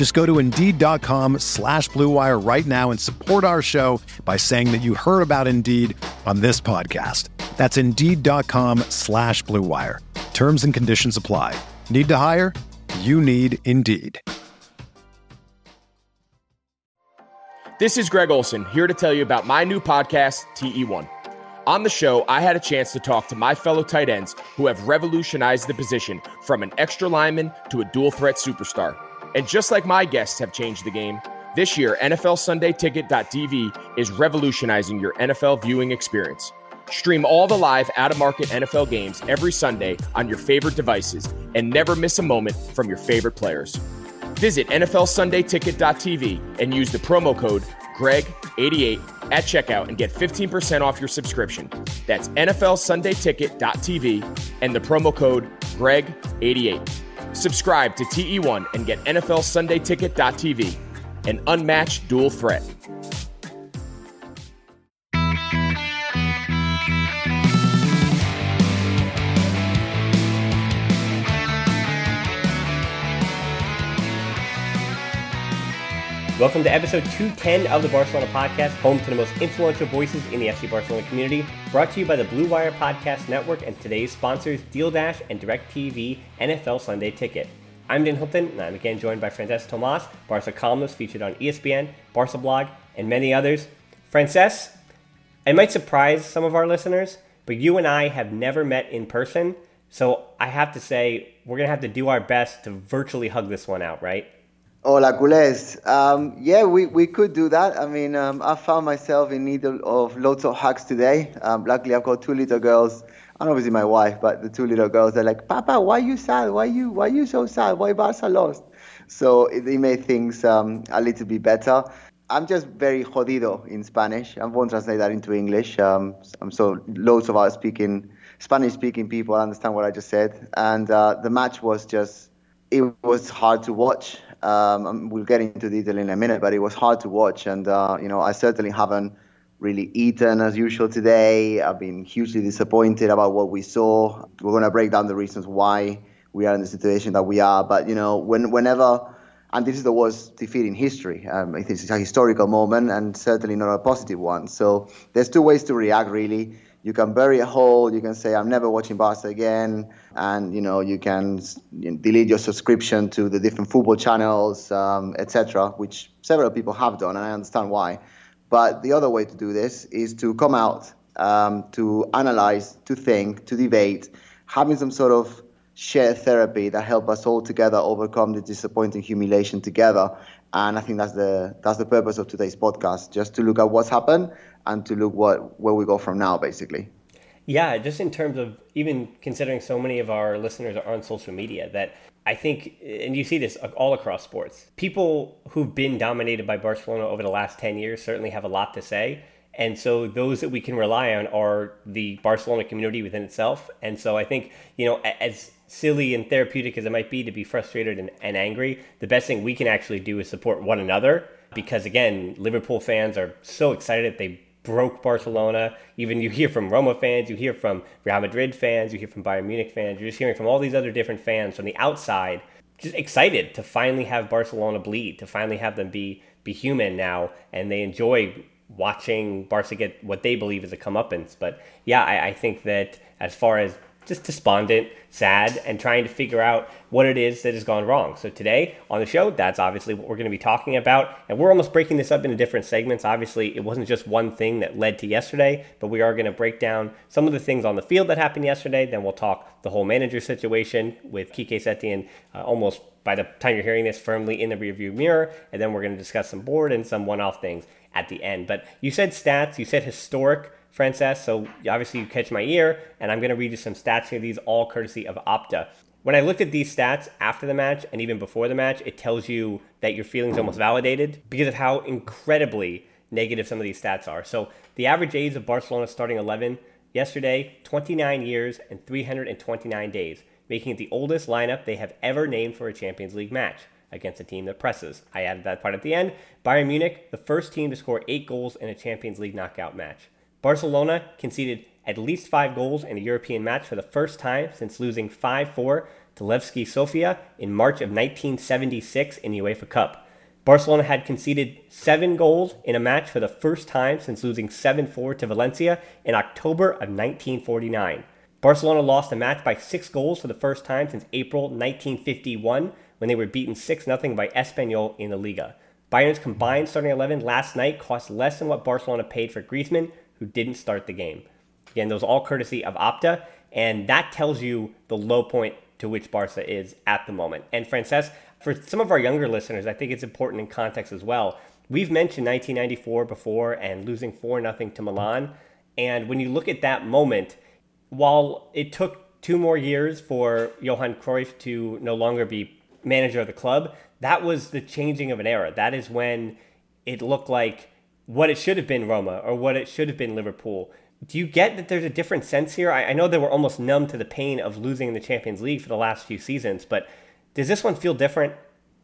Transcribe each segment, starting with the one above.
Just go to Indeed.com slash BlueWire right now and support our show by saying that you heard about Indeed on this podcast. That's Indeed.com slash BlueWire. Terms and conditions apply. Need to hire? You need Indeed. This is Greg Olsen here to tell you about my new podcast, TE1. On the show, I had a chance to talk to my fellow tight ends who have revolutionized the position from an extra lineman to a dual threat superstar. And just like my guests have changed the game, this year, NFL Sunday Ticket.tv is revolutionizing your NFL viewing experience. Stream all the live out of market NFL games every Sunday on your favorite devices and never miss a moment from your favorite players. Visit NFLSundayTicket.tv and use the promo code GREG88 at checkout and get 15% off your subscription. That's NFLSundayTicket.tv and the promo code GREG88. Subscribe to TE1 and get NFLSundayTicket.tv, an unmatched dual threat. Welcome to episode 210 of the Barcelona Podcast, home to the most influential voices in the FC Barcelona community. Brought to you by the Blue Wire Podcast Network and today's sponsors, Deal Dash and DirecTV NFL Sunday Ticket. I'm Dan Hilton, and I'm again joined by Francesc Tomas, Barca columnist featured on ESPN, Barca Blog, and many others. Francesc, it might surprise some of our listeners, but you and I have never met in person, so I have to say we're going to have to do our best to virtually hug this one out, right? Hola, culés. Um, yeah, we, we could do that. I mean, um, I found myself in need of lots of hugs today. Um, luckily, I've got two little girls, and obviously my wife, but the two little girls—they're like, Papa, why are you sad? Why you why you so sad? Why Barca lost? So it, made things um, a little bit better. I'm just very jodido in Spanish. I won't translate that into English. Um, I'm so loads of us speaking Spanish-speaking people understand what I just said, and uh, the match was just it was hard to watch. Um, we'll get into detail in a minute, but it was hard to watch, and uh, you know I certainly haven't really eaten as usual today. I've been hugely disappointed about what we saw. We're going to break down the reasons why we are in the situation that we are, but you know when whenever. And this is the worst defeat in history. Um, it's a historical moment and certainly not a positive one. So there's two ways to react, really you can bury a hole. You can say, I'm never watching Barca again. And, you know, you can delete your subscription to the different football channels, um, etc., which several people have done, and I understand why. But the other way to do this is to come out, um, to analyze, to think, to debate, having some sort of shared therapy that help us all together overcome the disappointing humiliation together. And I think that's the that's the purpose of today's podcast, just to look at what's happened and to look what where we go from now, basically. Yeah, just in terms of even considering so many of our listeners are on social media, that I think, and you see this all across sports, people who've been dominated by Barcelona over the last 10 years certainly have a lot to say. And so those that we can rely on are the Barcelona community within itself. And so I think, you know, as silly and therapeutic as it might be to be frustrated and, and angry, the best thing we can actually do is support one another. Because again, Liverpool fans are so excited they broke Barcelona. Even you hear from Roma fans, you hear from Real Madrid fans, you hear from Bayern Munich fans. You're just hearing from all these other different fans from the outside, just excited to finally have Barcelona bleed, to finally have them be be human now, and they enjoy watching Barca get what they believe is a comeuppance. But yeah, I, I think that as far as just despondent, sad, and trying to figure out what it is that has gone wrong. So today on the show, that's obviously what we're going to be talking about. And we're almost breaking this up into different segments. Obviously, it wasn't just one thing that led to yesterday, but we are going to break down some of the things on the field that happened yesterday. Then we'll talk the whole manager situation with Quique Setien uh, almost by the time you're hearing this firmly in the rearview mirror. And then we're going to discuss some board and some one off things at the end. But you said stats, you said historic Francesc. So obviously you catch my ear, and I'm going to read you some stats here. These all courtesy of Opta. When I looked at these stats after the match and even before the match, it tells you that your feelings almost validated because of how incredibly negative some of these stats are. So the average age of Barcelona's starting 11 yesterday, 29 years and 329 days, making it the oldest lineup they have ever named for a Champions League match against a team that presses. I added that part at the end. Bayern Munich, the first team to score eight goals in a Champions League knockout match. Barcelona conceded at least five goals in a European match for the first time since losing 5 4 to Levski Sofia in March of 1976 in the UEFA Cup. Barcelona had conceded seven goals in a match for the first time since losing 7 4 to Valencia in October of 1949. Barcelona lost a match by six goals for the first time since April 1951 when they were beaten 6 0 by Espanyol in the Liga. Bayern's combined starting 11 last night cost less than what Barcelona paid for Griezmann, who didn't start the game. Again, those all courtesy of Opta, and that tells you the low point to which Barca is at the moment. And Francesc, for some of our younger listeners, I think it's important in context as well. We've mentioned 1994 before and losing 4 0 to Milan. And when you look at that moment, while it took two more years for Johan Cruyff to no longer be manager of the club, that was the changing of an era. That is when it looked like what it should have been Roma or what it should have been Liverpool. Do you get that there's a different sense here? I, I know they were almost numb to the pain of losing in the Champions League for the last few seasons, but does this one feel different?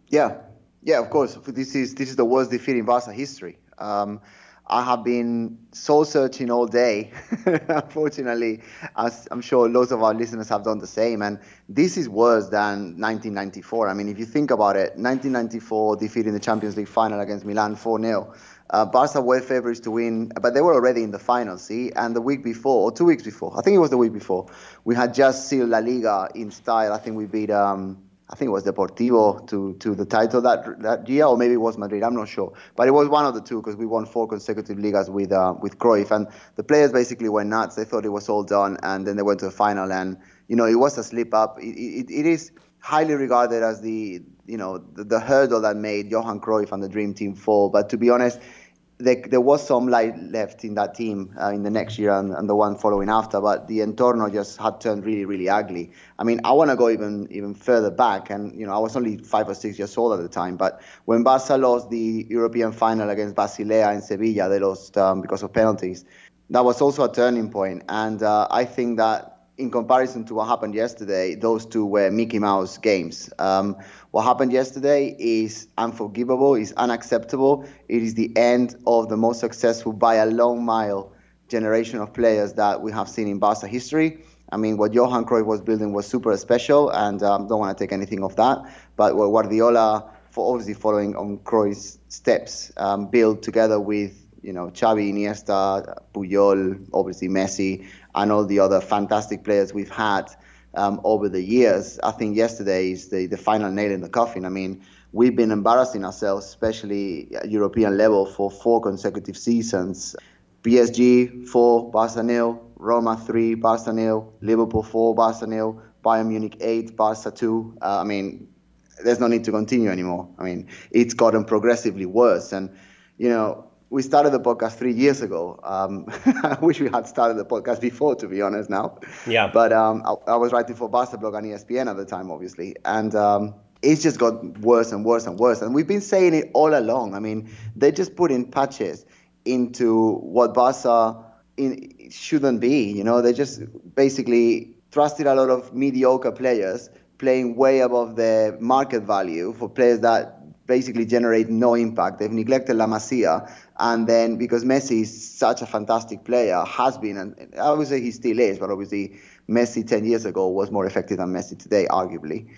Yeah, yeah, of course. This is this is the worst defeat in Barca history. Um, I have been soul searching all day, unfortunately, as I'm sure lots of our listeners have done the same. And this is worse than 1994. I mean, if you think about it, 1994 defeat in the Champions League final against Milan 4 0. Uh, Barca were favourites to win, but they were already in the final, see? And the week before, or two weeks before, I think it was the week before, we had just sealed La Liga in style. I think we beat, um, I think it was Deportivo to, to the title that that year, or maybe it was Madrid, I'm not sure. But it was one of the two because we won four consecutive Ligas with, uh, with Cruyff. And the players basically went nuts. They thought it was all done, and then they went to the final. And, you know, it was a slip up. it, it, it is highly regarded as the you know the, the, hurdle that made Johan Cruyff and the Dream Team fall. But to be honest, there, there was some light left in that team uh, in the next year and, and, the one following after. But the entorno just had turned really, really ugly. I mean, I want to go even even further back, and you know, I was only five or six years old at the time. But when Barca lost the European final against Basilea in Sevilla, they lost um, because of penalties. That was also a turning point, and uh, I think that in comparison to what happened yesterday, those two were Mickey Mouse games. Um, what happened yesterday is unforgivable, is unacceptable. It is the end of the most successful by a long mile generation of players that we have seen in Barca history. I mean, what Johan Cruyff was building was super special, and um, don't want to take anything off that. But what Guardiola, for obviously following on Cruyff's steps, um, built together with you know Xavi, Iniesta, Puyol, obviously Messi, and all the other fantastic players we've had um, over the years. I think yesterday is the, the final nail in the coffin. I mean, we've been embarrassing ourselves, especially at European level, for four consecutive seasons. PSG 4, Barca nil, Roma 3, Barca nil, Liverpool 4, Barca nil, Bayern Munich 8, Barca 2. Uh, I mean, there's no need to continue anymore. I mean, it's gotten progressively worse. And, you know, we started the podcast three years ago. Um, I wish we had started the podcast before, to be honest. Now, yeah. But um, I, I, was writing for Barca blog on ESPN at the time, obviously, and um, it's just got worse and worse and worse. And we've been saying it all along. I mean, they just put in patches into what Barca in, shouldn't be. You know, they just basically trusted a lot of mediocre players playing way above their market value for players that basically generate no impact. They've neglected La Masia and then because Messi is such a fantastic player, has been, and I would say he still is, but obviously Messi 10 years ago was more effective than Messi today, arguably.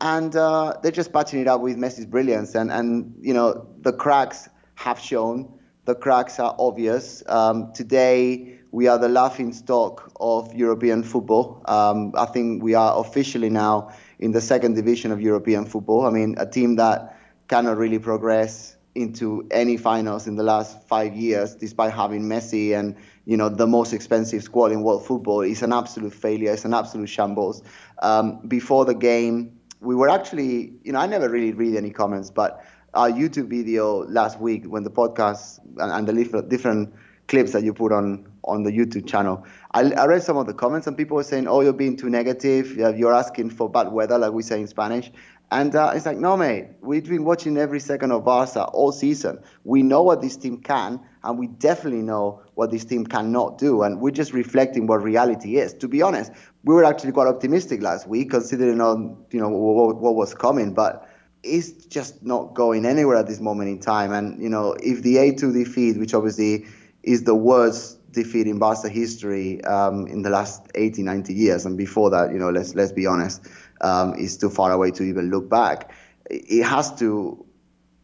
And uh, they're just patching it up with Messi's brilliance. And, and, you know, the cracks have shown. The cracks are obvious. Um, today, we are the laughing stock of European football. Um, I think we are officially now in the second division of European football. I mean, a team that cannot really progress into any finals in the last five years, despite having Messi and you know the most expensive squad in world football, is an absolute failure. It's an absolute shambles. Um, before the game, we were actually, you know, I never really read any comments, but our YouTube video last week when the podcast and, and the different clips that you put on on the YouTube channel. I, I, read some of the comments and people were saying, "Oh, you're being too negative. You're asking for bad weather, like we say in Spanish." And uh, it's like, no, mate, we've been watching every second of Barca all season. We know what this team can, and we definitely know what this team cannot do. And we're just reflecting what reality is. To be honest, we were actually quite optimistic last week, considering on you know what, what was coming. But it's just not going anywhere at this moment in time. And you know, if the A2 defeat, which obviously is the worst defeat in Barca history um, in the last 80, 90 years, and before that, you know, let's let's be honest um, is too far away to even look back. It has to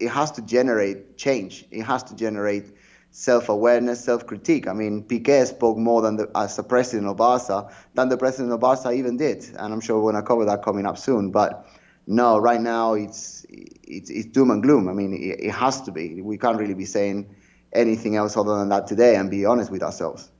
it has to generate change. It has to generate self-awareness, self-critique. I mean, Piqué spoke more than the, as the president of Barca than the president of Barca even did, and I'm sure we're to cover that coming up soon. But no, right now it's it's, it's doom and gloom. I mean, it, it has to be. We can't really be saying anything else other than that today, and be honest with ourselves.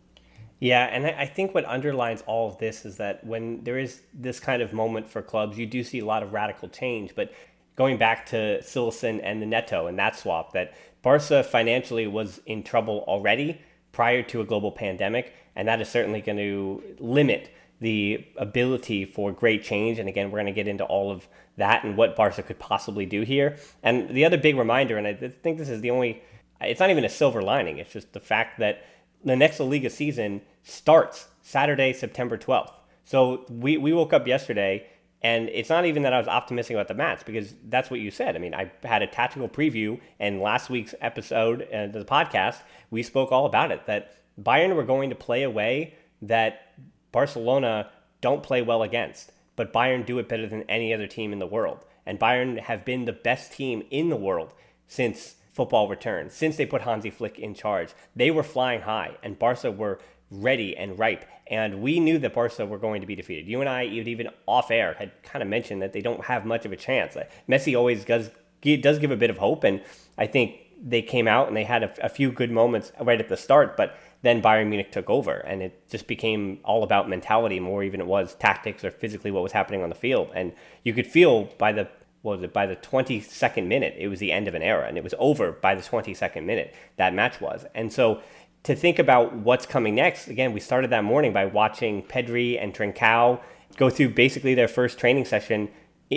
Yeah, and I think what underlines all of this is that when there is this kind of moment for clubs, you do see a lot of radical change. But going back to Cillessen and the Neto and that swap, that Barca financially was in trouble already prior to a global pandemic, and that is certainly going to limit the ability for great change. And again, we're going to get into all of that and what Barca could possibly do here. And the other big reminder, and I think this is the only, it's not even a silver lining, it's just the fact that the next La Liga season starts Saturday, September 12th. So we, we woke up yesterday, and it's not even that I was optimistic about the Mats because that's what you said. I mean, I had a tactical preview, and last week's episode of the podcast, we spoke all about it that Bayern were going to play a way that Barcelona don't play well against, but Bayern do it better than any other team in the world. And Bayern have been the best team in the world since football returned, since they put Hansi Flick in charge. They were flying high, and Barca were ready and ripe. And we knew that Barca were going to be defeated. You and I, even off air, had kind of mentioned that they don't have much of a chance. Uh, Messi always does, does give a bit of hope, and I think they came out and they had a, a few good moments right at the start, but then Bayern Munich took over, and it just became all about mentality more even it was tactics or physically what was happening on the field. And you could feel by the what was it by the 22nd minute it was the end of an era and it was over by the 22nd minute that match was and so to think about what's coming next, again, we started that morning by watching Pedri and Trincao go through basically their first training session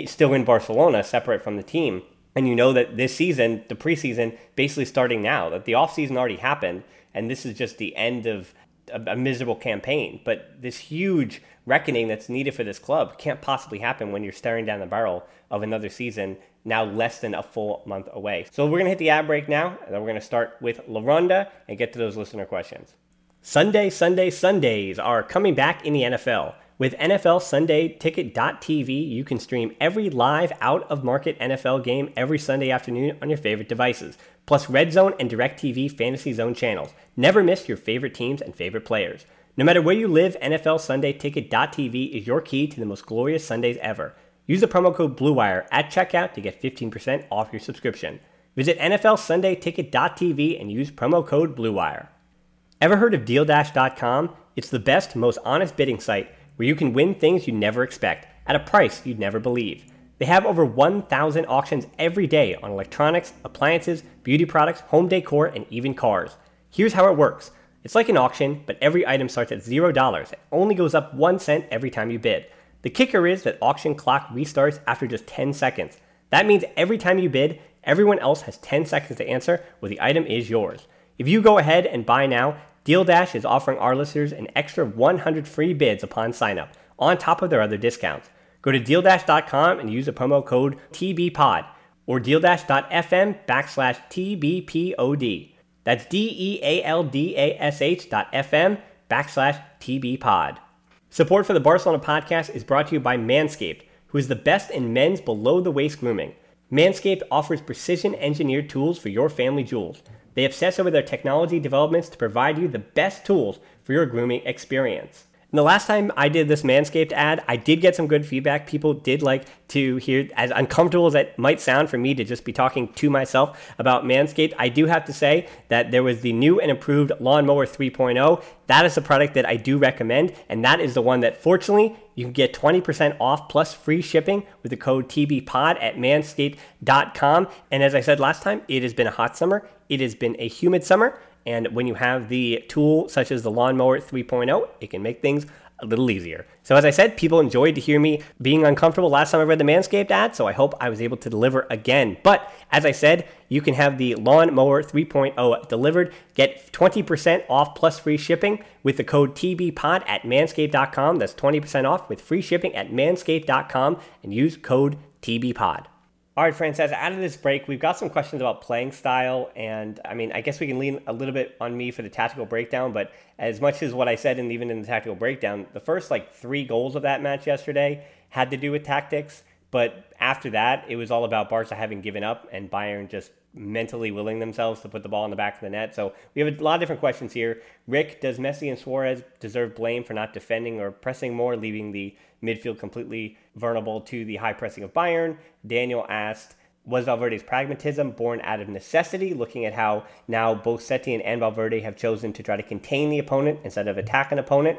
still in Barcelona, separate from the team. And you know that this season, the preseason, basically starting now, that the offseason already happened, and this is just the end of a, a miserable campaign. But this huge reckoning that's needed for this club can't possibly happen when you're staring down the barrel of another season now less than a full month away. So we're going to hit the ad break now, and then we're going to start with La Ronda and get to those listener questions. Sunday, Sunday, Sundays are coming back in the NFL. With NFL Sunday Ticket.tv, you can stream every live out of market NFL game every Sunday afternoon on your favorite devices, plus Red Zone and DirecTV Fantasy Zone channels. Never miss your favorite teams and favorite players. No matter where you live, NFL Sunday Ticket.tv is your key to the most glorious Sundays ever. Use the promo code BLUEWIRE at checkout to get 15% off your subscription. Visit NFLSundayTicket.tv and use promo code BLUEWIRE. Ever heard of DealDash.com? It's the best, most honest bidding site where you can win things you never expect at a price you'd never believe. They have over 1,000 auctions every day on electronics, appliances, beauty products, home decor, and even cars. Here's how it works it's like an auction, but every item starts at $0 and only goes up 1 cent every time you bid. The kicker is that auction clock restarts after just 10 seconds. That means every time you bid, everyone else has 10 seconds to answer where the item is yours. If you go ahead and buy now, Deal Dash is offering our listeners an extra 100 free bids upon sign up, on top of their other discounts. Go to DealDash.com and use the promo code TBPOD or DealDash.fm backslash TBPOD. That's D E A L D A S H dot FM backslash TBPOD. Support for the Barcelona podcast is brought to you by Manscaped, who is the best in men's below the waist grooming. Manscaped offers precision engineered tools for your family jewels. They obsess over their technology developments to provide you the best tools for your grooming experience. And the last time I did this Manscaped ad, I did get some good feedback. People did like to hear, as uncomfortable as it might sound for me to just be talking to myself about Manscaped, I do have to say that there was the new and improved Lawnmower 3.0. That is a product that I do recommend, and that is the one that fortunately you can get 20% off plus free shipping with the code TBPOD at manscaped.com. And as I said last time, it has been a hot summer, it has been a humid summer. And when you have the tool such as the Lawnmower 3.0, it can make things a little easier. So, as I said, people enjoyed to hear me being uncomfortable last time I read the Manscaped ad, so I hope I was able to deliver again. But as I said, you can have the Lawnmower 3.0 delivered. Get 20% off plus free shipping with the code TBPOD at manscaped.com. That's 20% off with free shipping at manscaped.com and use code TBPOD. All right, Francesc, out of this break, we've got some questions about playing style. And I mean, I guess we can lean a little bit on me for the tactical breakdown. But as much as what I said, and even in the tactical breakdown, the first like three goals of that match yesterday had to do with tactics. But after that, it was all about Barca having given up and Bayern just mentally willing themselves to put the ball in the back of the net. So we have a lot of different questions here. Rick, does Messi and Suarez deserve blame for not defending or pressing more, leaving the midfield completely vulnerable to the high pressing of Bayern? Daniel asked, was Valverde's pragmatism born out of necessity, looking at how now both Setien and Valverde have chosen to try to contain the opponent instead of attack an opponent?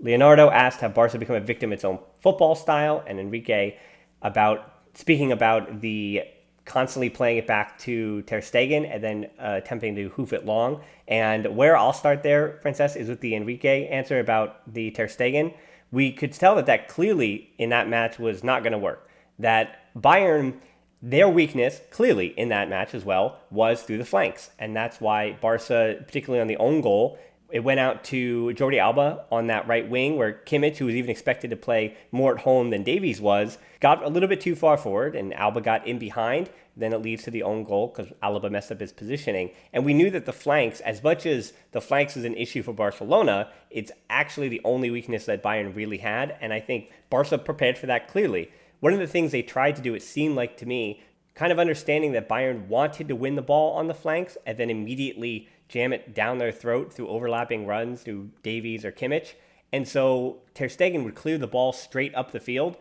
Leonardo asked, have Barca become a victim of its own football style? And Enrique about speaking about the constantly playing it back to Ter Stegen and then uh, attempting to hoof it long. And where I'll start there, Frances, is with the Enrique answer about the Ter Stegen. We could tell that that clearly in that match was not going to work. That Bayern, their weakness clearly in that match as well was through the flanks, and that's why Barca, particularly on the own goal, it went out to Jordi Alba on that right wing, where Kimmich, who was even expected to play more at home than Davies was, got a little bit too far forward, and Alba got in behind. Then it leads to the own goal because Alaba messed up his positioning. And we knew that the flanks, as much as the flanks is an issue for Barcelona, it's actually the only weakness that Bayern really had. And I think Barca prepared for that clearly. One of the things they tried to do, it seemed like to me, kind of understanding that Bayern wanted to win the ball on the flanks and then immediately jam it down their throat through overlapping runs through Davies or Kimmich. And so Ter Stegen would clear the ball straight up the field,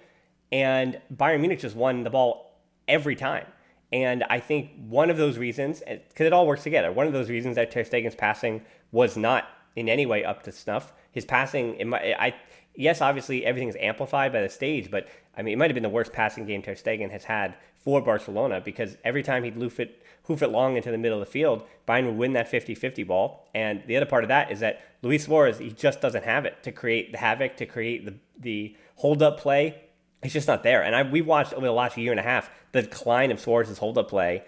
and Bayern Munich just won the ball every time. And I think one of those reasons, because it all works together, one of those reasons that Ter Stegen's passing was not in any way up to snuff. His passing, might, I yes, obviously everything is amplified by the stage, but I mean, it might have been the worst passing game Ter Stegen has had for Barcelona because every time he'd loof it hoof it long into the middle of the field, Bayern would win that 50 50 ball. And the other part of that is that Luis Suarez, he just doesn't have it to create the havoc, to create the, the hold up play. It's just not there. And I, we watched over the last year and a half the decline of Suarez's hold up play.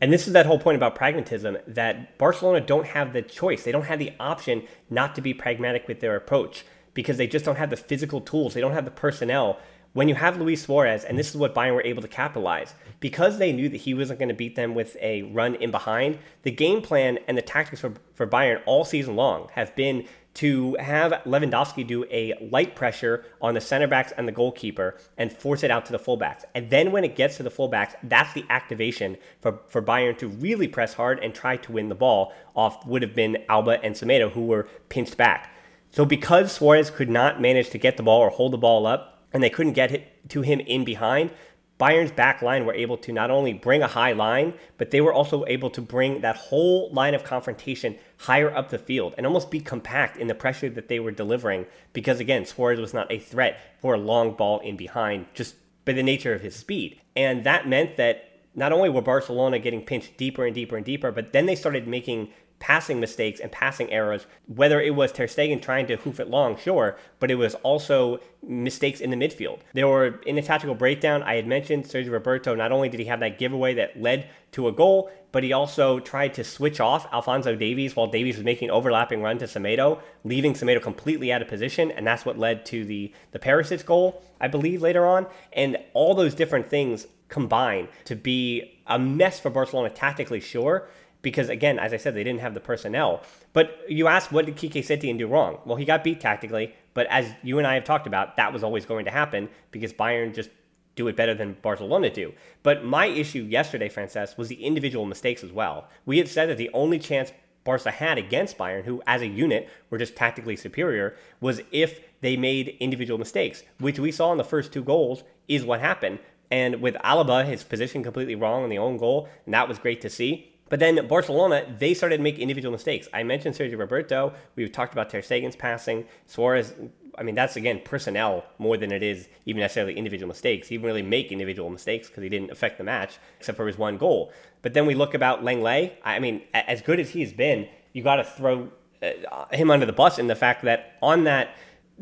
And this is that whole point about pragmatism that Barcelona don't have the choice. They don't have the option not to be pragmatic with their approach because they just don't have the physical tools. They don't have the personnel when you have Luis Suarez, and this is what Bayern were able to capitalize, because they knew that he wasn't going to beat them with a run in behind, the game plan and the tactics for, for Bayern all season long have been to have Lewandowski do a light pressure on the center backs and the goalkeeper and force it out to the fullbacks. And then when it gets to the fullbacks, that's the activation for, for Bayern to really press hard and try to win the ball off would have been Alba and Semedo who were pinched back. So because Suarez could not manage to get the ball or hold the ball up, and they couldn't get it to him in behind, Bayern's back line were able to not only bring a high line, but they were also able to bring that whole line of confrontation higher up the field and almost be compact in the pressure that they were delivering. Because again, Suarez was not a threat for a long ball in behind, just by the nature of his speed. And that meant that not only were Barcelona getting pinched deeper and deeper and deeper, but then they started making passing mistakes and passing errors, whether it was Ter Stegen trying to hoof it long, sure, but it was also mistakes in the midfield. There were, in the tactical breakdown, I had mentioned Sergio Roberto, not only did he have that giveaway that led to a goal, but he also tried to switch off Alphonso Davies while Davies was making overlapping run to Semedo, leaving Semedo completely out of position, and that's what led to the, the Perisic goal, I believe, later on. And all those different things combine to be a mess for Barcelona tactically, sure, because again, as I said, they didn't have the personnel. But you asked, what did Quique Setien do wrong? Well, he got beat tactically, but as you and I have talked about, that was always going to happen because Bayern just do it better than Barcelona do. But my issue yesterday, Francesc, was the individual mistakes as well. We had said that the only chance Barca had against Bayern, who as a unit were just tactically superior, was if they made individual mistakes, which we saw in the first two goals is what happened. And with Alaba, his position completely wrong on the own goal, and that was great to see. But then Barcelona, they started to make individual mistakes. I mentioned Sergio Roberto. We've talked about Ter Stegen's passing. Suarez, I mean, that's again personnel more than it is even necessarily individual mistakes. He didn't really make individual mistakes because he didn't affect the match except for his one goal. But then we look about Lenglet. I mean, as good as he's been, you got to throw uh, him under the bus in the fact that on that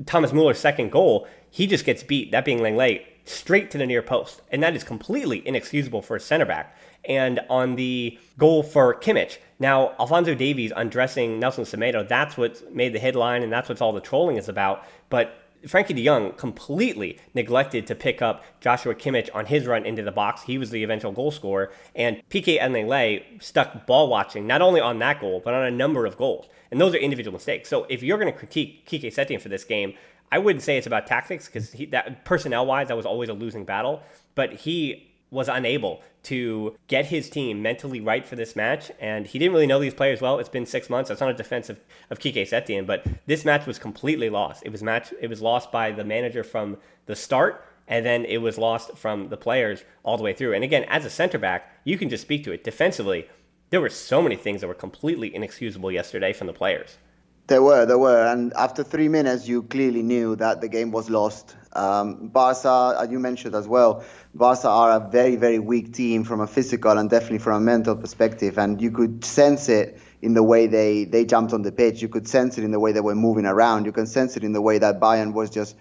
Thomas Mueller's second goal, he just gets beat, that being Lenglet, straight to the near post. And that is completely inexcusable for a center back and on the goal for Kimmich. Now, Alphonso Davies undressing Nelson Semedo, that's what made the headline and that's what all the trolling is about. But Frenkie de Jong completely neglected to pick up Joshua Kimmich on his run into the box. He was the eventual goal scorer. And and Lenglet stuck ball watching, not only on that goal, but on a number of goals. And those are individual mistakes. So if you're going to critique Quique Setien for this game, I wouldn't say it's about tactics because that personnel wise, that was always a losing battle. But he was unable to get his team mentally right for this match, and he didn't really know these players well. It's been six months. That's not a defense of, of Quique Setien, but this match was completely lost. It was match. It was lost by the manager from the start, and then it was lost from the players all the way through. And again, as a center back, you can just speak to it defensively. There were so many things that were completely inexcusable yesterday from the players. There were, there were, and after three minutes, you clearly knew that the game was lost. Um, Barca, as you mentioned as well, Barca are a very, very weak team from a physical and definitely from a mental perspective, and you could sense it in the way they they jumped on the pitch. You could sense it in the way they were moving around. You can sense it in the way that Bayern was just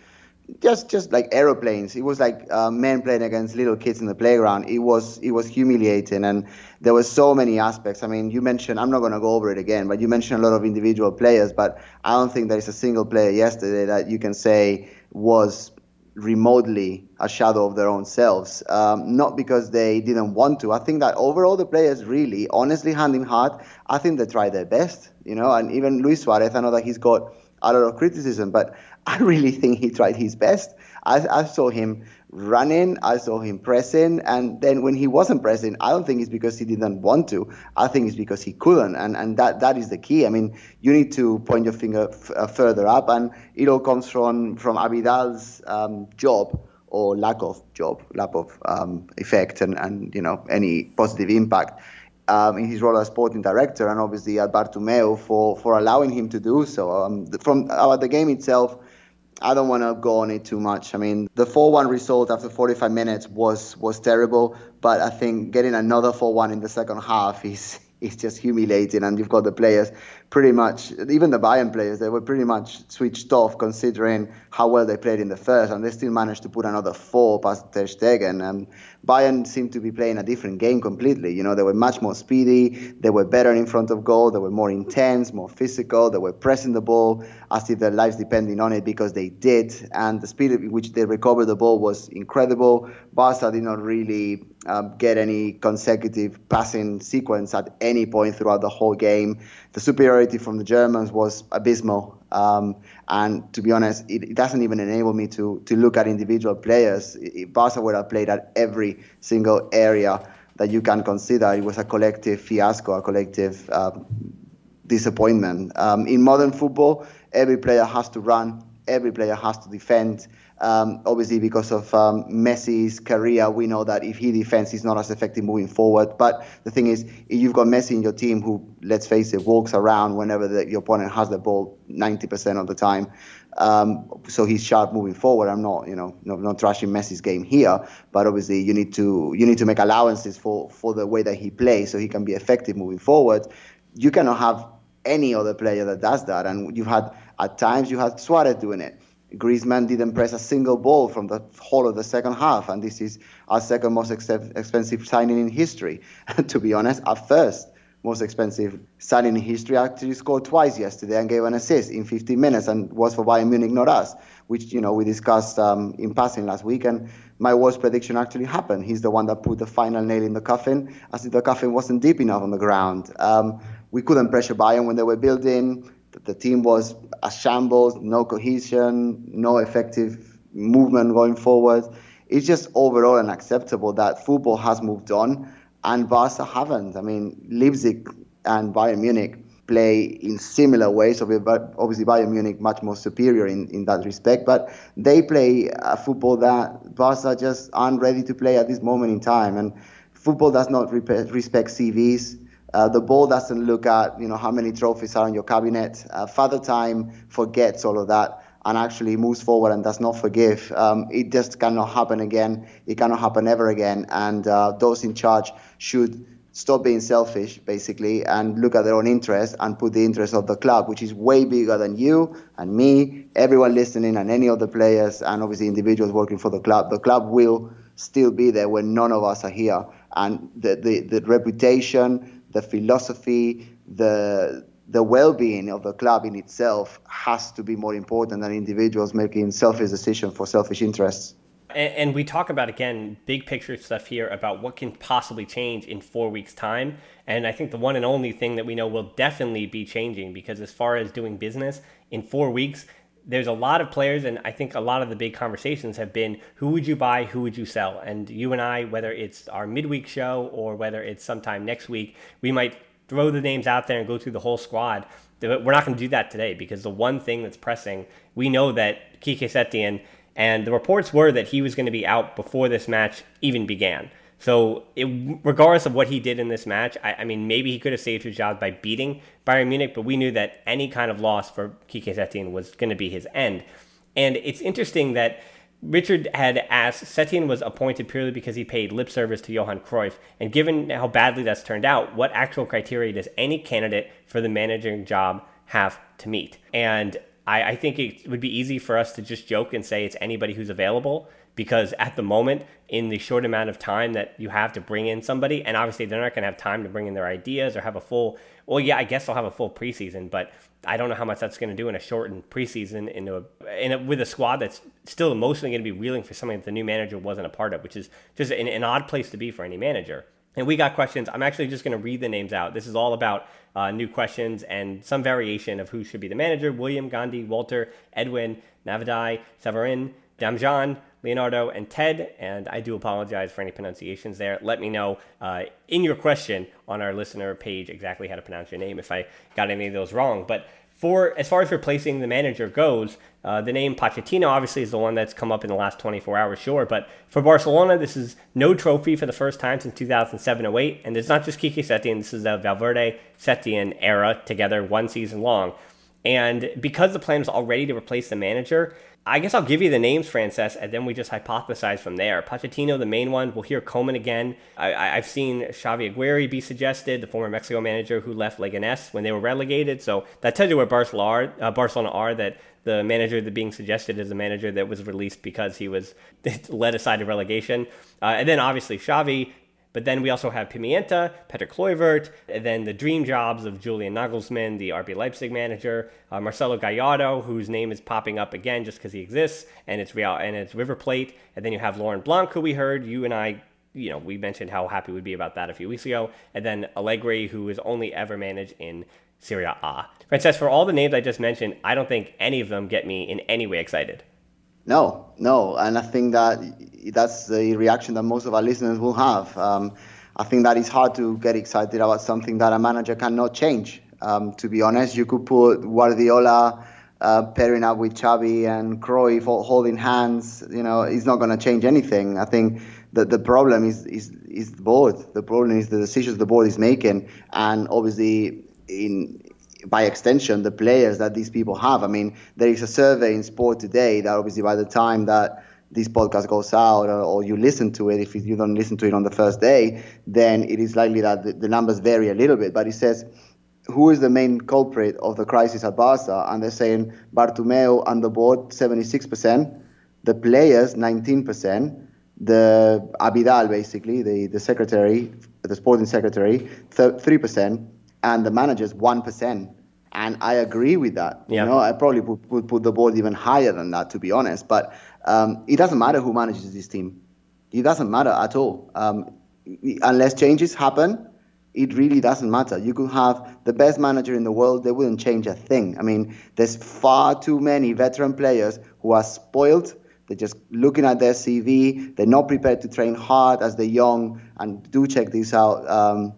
just just like aeroplanes. It was like uh, men playing against little kids in the playground. It was it was humiliating, and there were so many aspects. I mean, you mentioned I'm not going to go over it again, but you mentioned a lot of individual players. But I don't think there is a single player yesterday that you can say was remotely a shadow of their own selves. Um, not because they didn't want to. I think that overall the players really, honestly, hand in heart, I think they tried their best. You know, and even Luis Suarez, I know that he's got a lot of criticism, but I really think he tried his best. I, I, saw him running, I saw him pressing, and then when he wasn't pressing, I don't think it's because he didn't want to. I think it's because he couldn't, and, and that, that is the key. I mean, you need to point your finger f- uh, further up, and it all comes from from Abidal's um, job or lack of job, lack of um, effect, and, and you know any positive impact. Um, in his role as sporting director, and obviously at Bartomeu for, for allowing him to do so. Um, from about the game itself, I don't want to go on it too much. I mean, the 4-1 result after 45 minutes was was terrible, but I think getting another 4-1 in the second half is is just humiliating. And you've got the players pretty much, even the Bayern players, they were pretty much switched off considering how well they played in the first, and they still managed to put another four past Ter Stegen. And Bayern seemed to be playing a different game completely. You know, they were much more speedy, they were better in front of goal, they were more intense, more physical, they were pressing the ball as if their lives depended on it because they did. And the speed at which they recovered the ball was incredible. Barca did not really um, get any consecutive passing sequence at any point throughout the whole game. The superiority from the Germans was abysmal. Um, and to be honest, it, it, doesn't even enable me to, to look at individual players. It, Barca would have played at every single area that you can consider. It was a collective fiasco, a collective um, disappointment. Um, in modern football, every player has to run, every player has to defend. Um, obviously, because of um, Messi's career, we know that if he defends, he's not as effective moving forward. But the thing is, if you've got Messi in your team who, let's face it, walks around whenever the, your opponent has the ball 90% of the time, um, so he's sharp moving forward. I'm not, you know, not, not trashing Messi's game here, but obviously you need to you need to make allowances for for the way that he plays, so he can be effective moving forward. You cannot have any other player that does that, and you've had at times you had Suarez doing it. Griezmann didn't press a single ball from the whole of the second half, and this is our second most ex- expensive signing in history. to be honest, our first most expensive signing in history actually scored twice yesterday and gave an assist in 15 minutes and was for Bayern Munich, not us, which you know we discussed um, in passing last week. And my worst prediction actually happened. He's the one that put the final nail in the coffin, as if the coffin wasn't deep enough on the ground. Um, we couldn't pressure Bayern when they were building the team was a shambles, no cohesion, no effective movement going forward. it's just overall unacceptable that football has moved on and Barca haven't. I mean, Leipzig and Bayern Munich play in similar ways. Obviously, Bayern Munich much more superior in, in that respect, but they play a football that Barca just aren't ready to play at this moment in time. And football does not respect CVs. Uh, the ball doesn't look at you know how many trophies are on your cabinet. Uh, Father Time forgets all of that and actually moves forward and does not forgive. Um, it just cannot happen again. It cannot happen ever again. And uh, those in charge should stop being selfish, basically, and look at their own interests and put the interest of the club, which is way bigger than you and me, everyone listening, and any of the players, and obviously individuals working for the club. The club will still be there when none of us are here. And the, the, the reputation, the philosophy, the the well-being of the club in itself has to be more important than individuals making selfish decisions for selfish interests. And, and, we talk about again big picture stuff here about what can possibly change in four weeks' time. And I think the one and only thing that we know will definitely be changing because as far as doing business in four weeks, there's a lot of players, and I think a lot of the big conversations have been who would you buy, who would you sell? And you and I, whether it's our midweek show or whether it's sometime next week, we might throw the names out there and go through the whole squad. We're not going to do that today because the one thing that's pressing, we know that Quique Setien, and the reports were that he was going to be out before this match even began. So, it, regardless of what he did in this match, I, I, mean, maybe he could have saved his job by beating Bayern Munich, but we knew that any kind of loss for Quique Setien was going to be his end. And it's interesting that Richard had asked, Setien was appointed purely because he paid lip service to Johan Cruyff. And given how badly that's turned out, what actual criteria does any candidate for the managing job have to meet? And I, I think it would be easy for us to just joke and say it's anybody who's available because at the moment, in the short amount of time that you have to bring in somebody, and obviously they're not going to have time to bring in their ideas or have a full, well, yeah, I guess they'll have a full preseason, but I don't know how much that's going to do in a shortened preseason in a, in a, with a squad that's still emotionally going to be reeling for something that the new manager wasn't a part of, which is just an, an odd place to be for any manager. And we got questions. I'm actually just going to read the names out. This is all about uh, new questions and some variation of who should be the manager William, Gandhi, Walter, Edwin, Navadai, Severin, Damjan, Leonardo, and Ted. And I do apologize for any pronunciations there. Let me know uh, in your question on our listener page exactly how to pronounce your name if I got any of those wrong. But for as far as replacing the manager goes, uh, the name Pochettino obviously is the one that's come up in the last 24 hours, sure. But for Barcelona, this is no trophy for the first time since 2007-08, and it's not just Quique Setien. This is the Valverde Setien era together, one season long. And because the plan was already to replace the manager, I guess I'll give you the names, Francesc, and then we just hypothesize from there. Pochettino, the main one. We'll hear Koeman again. I, have seen Xavi Aguirre be suggested, the former Mexico manager who left Leganés when they were relegated. So that tells you where Barcelona are, uh, Barcelona are that the manager that being suggested is a manager that was released because he was led aside to relegation. Uh, and then obviously Xavi, but then we also have Pimienta, Peter Kluivert, and then the dream jobs of Julian Nagelsmann, the RB Leipzig manager, uh, Marcelo Gallardo, whose name is popping up again just because he exists, and it's Real and it's River Plate, and then you have Laurent Blanc, who we heard you and I. You know, we mentioned how happy we'd be about that a few weeks ago, and then Allegri, who is only ever managed in Serie A. Francesc, for all the names I just mentioned, I don't think any of them get me in any way excited. No, no, and I think that that's the reaction that most of our listeners will have. Um, I think that it's hard to get excited about something that a manager cannot change. Um, to be honest, you could put Guardiola uh, pairing up with Xavi and Cruyff holding hands. You know, it's not going to change anything. I think that the problem is, is is the board. The problem is the decisions the board is making, and obviously in by extension, the players that these people have. I mean, there is a survey in sport today that obviously by the time that this podcast goes out or, or, you listen to it, if you don't listen to it on the first day, then it is likely that the, the, numbers vary a little bit. But it says, who is the main culprit of the crisis at Barca? And they're saying Bartomeu on the board, 76%, the players, 19%, the Abidal, basically, the, the secretary, the sporting secretary, 3%, and the managers 1%. And I agree with that. You know, I probably would, would put the board even higher than that, to be honest. But um, it doesn't matter who manages this team. It doesn't matter at all. Um, unless changes happen, it really doesn't matter. You could have the best manager in the world, they wouldn't change a thing. I mean, there's far too many veteran players who are spoiled They're just looking at their CV. They're not prepared to train hard as de Jong. And do check this out. Um,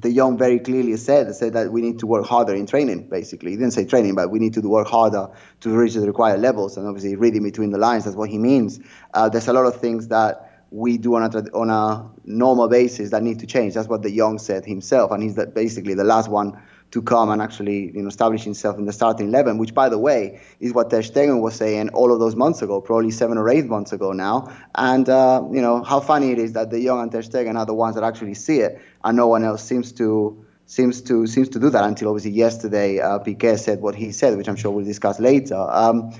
de Jong very clearly said said that we need to work harder in training. Basically, he didn't say training, but we need to work harder to reach the required levels. And obviously, reading between the lines, that's what he means. Uh, there's a lot of things that we do on a on a normal basis that need to change. That's what de Jong said himself, and he's basically the last one to come and actually you know establish himself in the starting eleven, which by the way is what Ter Stegen was saying all of those months ago, probably seven or eight months ago now. And uh, you know how funny it is that de Jong and Ter Stegen are the ones that actually see it, and no one else seems to seems to seems to do that until obviously yesterday uh, Piqué said what he said, which I'm sure we'll discuss later. Um,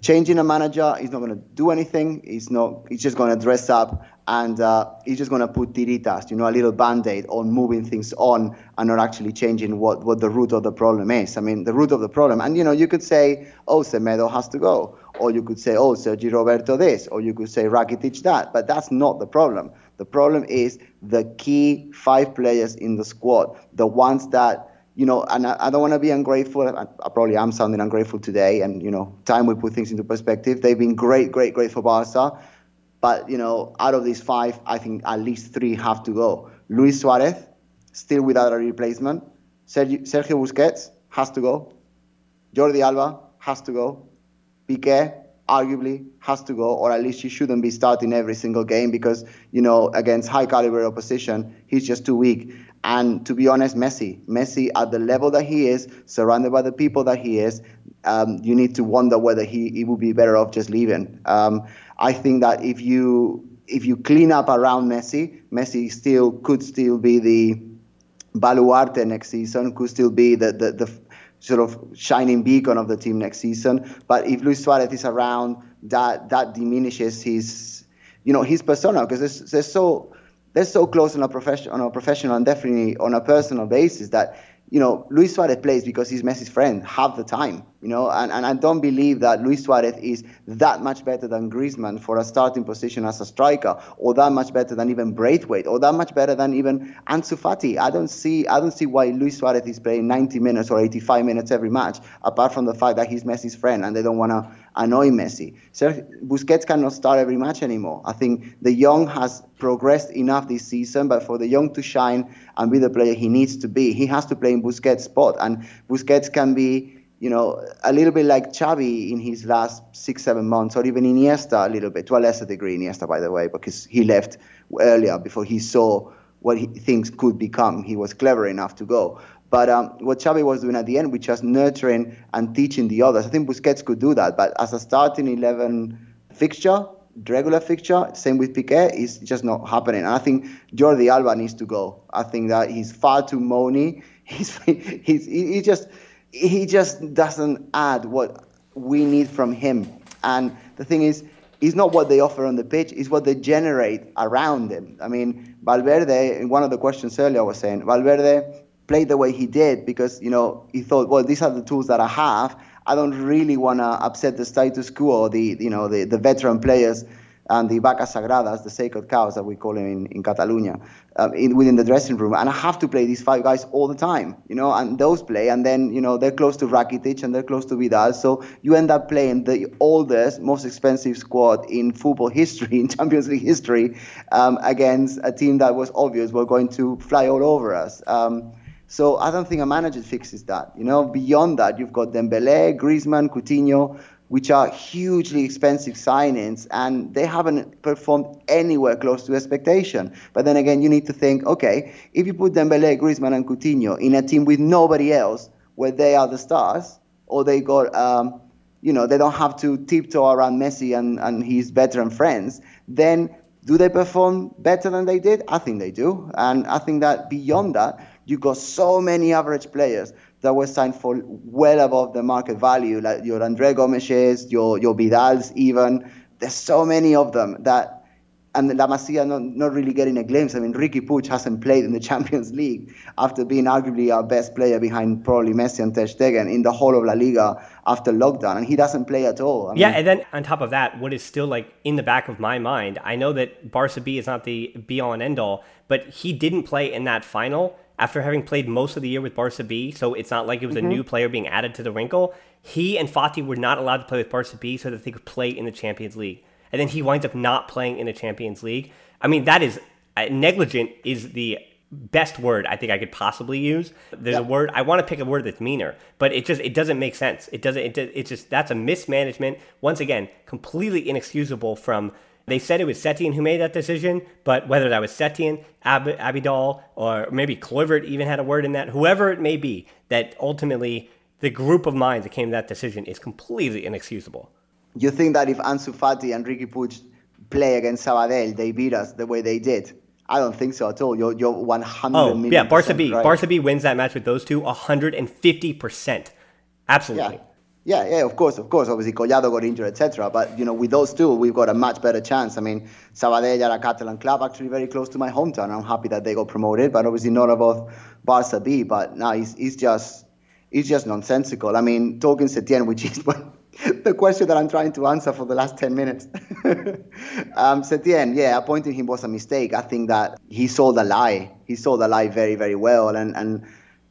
changing a manager is not going to do anything. He's not. He's just going to dress up and uh, he's just going to put tiritas, you know, a little band-aid on moving things on and not actually changing what, what the root of the problem is. I mean, the root of the problem, and you know, you could say, oh, Semedo has to go, or you could say, oh, Sergi Roberto this, or you could say Rakitic that, but that's not the problem. The problem is the key five players in the squad, the ones that you know, and I, I don't want to be ungrateful. I, I, probably am sounding ungrateful today, and you know, time will put things into perspective. They've been great, great, great for Barca but you know, out of these five, I think at least three have to go. Luis Suarez, still without a replacement. Sergio, Busquets has to go. Jordi Alba has to go. Piqué arguably has to go, or at least he shouldn't be starting every single game because you know against high caliber opposition, he's just too weak. And to be honest, Messi, Messi at the level that he is, surrounded by the people that he is, um, you need to wonder whether he, he would be better off just leaving. Um, I think that if you if you clean up around Messi, Messi still could still be the baluarte next season, could still be the, the, the sort of shining beacon of the team next season. But if Luis Suarez is around, that that diminishes his you know his persona because they're, they're so they're so close on a professional on a professional and definitely on a personal basis that you know, Luis Suarez plays because he's Messi's friend half the time, you know, and, and I don't believe that Luis Suarez is that much better than Griezmann for a starting position as a striker, or that much better than even Braithwaite, or that much better than even Ansu Fati. I don't see I don't see why Luis Suarez is playing 90 minutes or 85 minutes every match, apart from the fact that he's Messi's friend and they don't want to annoy Messi. So Busquets cannot start every match anymore. I think de Jong has progressed enough this season, but for de Jong to shine and be the player he needs to be, he has to play in Busquets' spot. And Busquets can be, you know, a little bit like Xavi in his last six, seven months, or even Iniesta a little bit, to a lesser degree, Iniesta, by the way, because he left earlier before he saw what he thinks could become. He was clever enough to go. But um, what Xavi was doing at the end, which was nurturing and teaching the others, I think Busquets could do that. But as a starting 11 fixture, regular fixture, same with Piqué, is just not happening. And I think Jordi Alba needs to go. I think that he's far too moany. He's, he's he just he just doesn't add what we need from him. And the thing is, it's not what they offer on the pitch, it's what they generate around him. I mean, Valverde, in one of the questions earlier, I was saying Valverde played the way he did because you know he thought, well, these are the tools that I have. I don't really want to upset the status quo, the you know the, the veteran players and the vacas sagradas, the sacred cows that we call them in, in Catalonia, um, in, within the dressing room. And I have to play these five guys all the time, you know, and those play. And then, you know, they're close to Rakitic and they're close to Vidal. So you end up playing the oldest, most expensive squad in football history, in Champions League history, um, against a team that was obvious were going to fly all over us. Um, so I don't think a manager fixes that. You know, beyond that, you've got Dembele, Griezmann, Coutinho, which are hugely expensive signings, and they haven't performed anywhere close to expectation. But then again, you need to think, okay, if you put Dembele, Griezmann, and Coutinho in a team with nobody else, where they are the stars, or they got, um, you know, they don't have to tiptoe around Messi and, and his veteran friends, then do they perform better than they did? I think they do. And I think that beyond that, you got so many average players that were signed for well above the market value, like your Andre Gomeses, your your Vidals, even. There's so many of them that, and La Masia not, not really getting a glimpse. I mean, Riqui Puig hasn't played in the Champions League after being arguably our best player behind probably Messi and Ter Stegen in the whole of La Liga after lockdown, and he doesn't play at all. I yeah, and then on top of that, what is still like in the back of my mind, I know that Barca B is not the be all and end all, but he didn't play in that final after having played most of the year with Barca B, so it's not like it was mm-hmm. a new player being added to the wrinkle. He and Fati were not allowed to play with Barca B so that they could play in the Champions League. And then he winds up not playing in the Champions League. I mean, that is uh, negligent is the best word I think I could possibly use. There's yep. a word I want to pick a word that's meaner, but it just it doesn't make sense. It doesn't. It, it just that's a mismanagement. Once again, completely inexcusable from they said it was Setien who made that decision, but whether that was Setien, Ab- Abidal, or maybe Kluivert even had a word in that, whoever it may be, that ultimately the group of minds that came to that decision is completely inexcusable. You think that if Ansu Fati and Riqui Puig play against Sabadell, they beat us the way they did? I don't think so at all. You're, you're 100 oh, yeah, Barca B. Right. Barca B wins that match with those two 150%. Absolutely. Yeah. Yeah, yeah, of course, of course. Obviously, Collado got injured, etc. But you know, with those two, we've got a much better chance. I mean, Sabadell are a Catalan club, actually very close to my hometown. I'm happy that they got promoted, but obviously not above Barca B. But now he's, he's just it's just nonsensical. I mean, talking to Setien, which is the question that I'm trying to answer for the last 10 minutes. um, Setien, yeah, appointing him was a mistake. I think that he sold a lie. He sold a lie very, very well. And, and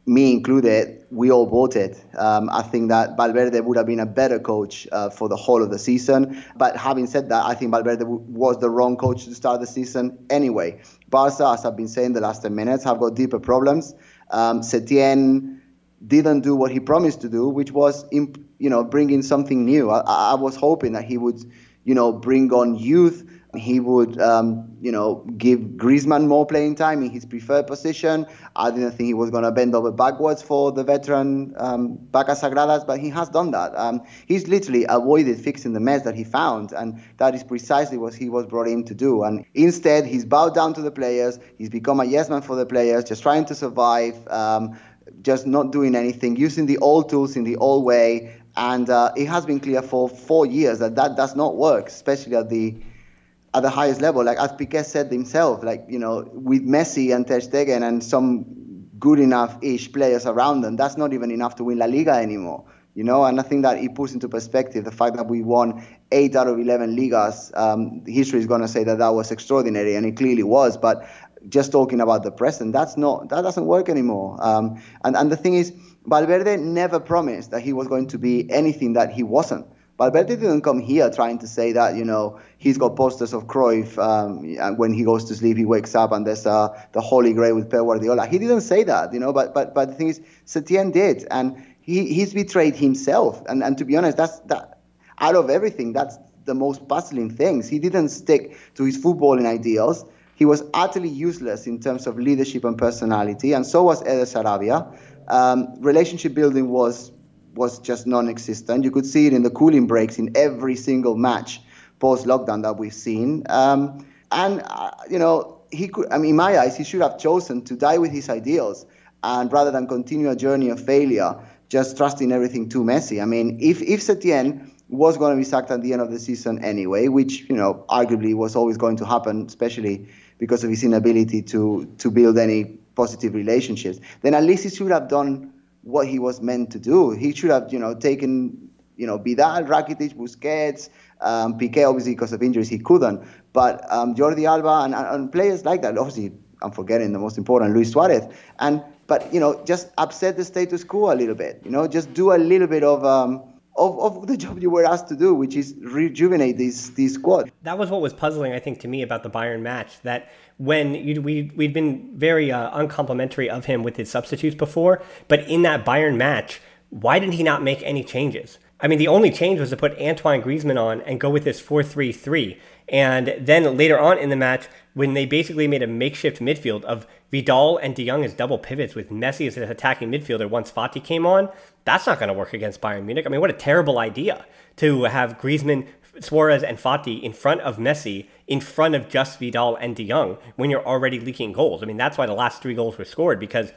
me included, we all voted. Um, I think that Valverde would have been a better coach uh, for the whole of the season. But having said that, I think Valverde w- was the wrong coach to start the season anyway. Barca, as I've been saying the last 10 minutes, have got deeper problems. Um, Setien didn't do what he promised to do, which was, imp- you know, bringing something new. I, I was hoping that he would, you know, bring on youth he would, um, you know, give Griezmann more playing time in his preferred position. I didn't think he was going to bend over backwards for the veteran um, Vacas Sagradas, but he has done that. Um, he's literally avoided fixing the mess that he found, and that is precisely what he was brought in to do. And instead, he's bowed down to the players. He's become a yes man for the players, just trying to survive, um, just not doing anything, using the old tools in the old way. And uh, it has been clear for four years that that does not work, especially at the at the highest level. Like as Piqué said himself, like you know, with Messi and Ter Stegen and some good enough-ish players around them, that's not even enough to win La Liga anymore. You know, and I think that it puts into perspective the fact that we won eight out of 11 ligas. Um, history is going to say that that was extraordinary, and it clearly was. But just talking about the present, that's not that doesn't work anymore. Um, and and the thing is, Valverde never promised that he was going to be anything that he wasn't. Valverde didn't come here trying to say that, you know, he's got posters of Cruyff. Um, and when he goes to sleep, he wakes up and there's uh, the Holy Grail with Pep Guardiola. He didn't say that, you know, but but but the thing is, Setien did, and he, he's betrayed himself. And and to be honest, that's that out of everything, that's the most puzzling things. He didn't stick to his footballing ideals. He was utterly useless in terms of leadership and personality, and so was Eder Sarabia. Um, relationship building was was just non-existent. You could see it in the cooling breaks in every single match post-lockdown that we've seen. Um, and uh, you know, he could. I mean, in my eyes, he should have chosen to die with his ideals, and rather than continue a journey of failure, just trusting everything too Messi. I mean, if if Setien was going to be sacked at the end of the season anyway, which you know arguably was always going to happen, especially because of his inability to to build any positive relationships, then at least he should have done what he was meant to do. He should have, you know, taken, you know, Vidal, Rakitic, Busquets, um, Piqué, obviously because of injuries he couldn't, but um, Jordi Alba and, and players like that. Obviously, I'm forgetting the most important, Luis Suarez. And but you know, just upset the status quo a little bit. You know, just do a little bit of. Um, of, of the job you were asked to do, which is rejuvenate this this squad. That was what was puzzling, I think, to me about the Bayern match. That when you, we we'd been very uh, uncomplimentary of him with his substitutes before, but in that Bayern match, why didn't he not make any changes? I mean, the only change was to put Antoine Griezmann on and go with this 4 3 3. And then later on in the match, when they basically made a makeshift midfield of Vidal and De Jong as double pivots with Messi as an attacking midfielder once Fati came on, that's not going to work against Bayern Munich. I mean, what a terrible idea to have Griezmann, Suarez, and Fati in front of Messi, in front of just Vidal and De Jong when you're already leaking goals. I mean, that's why the last three goals were scored because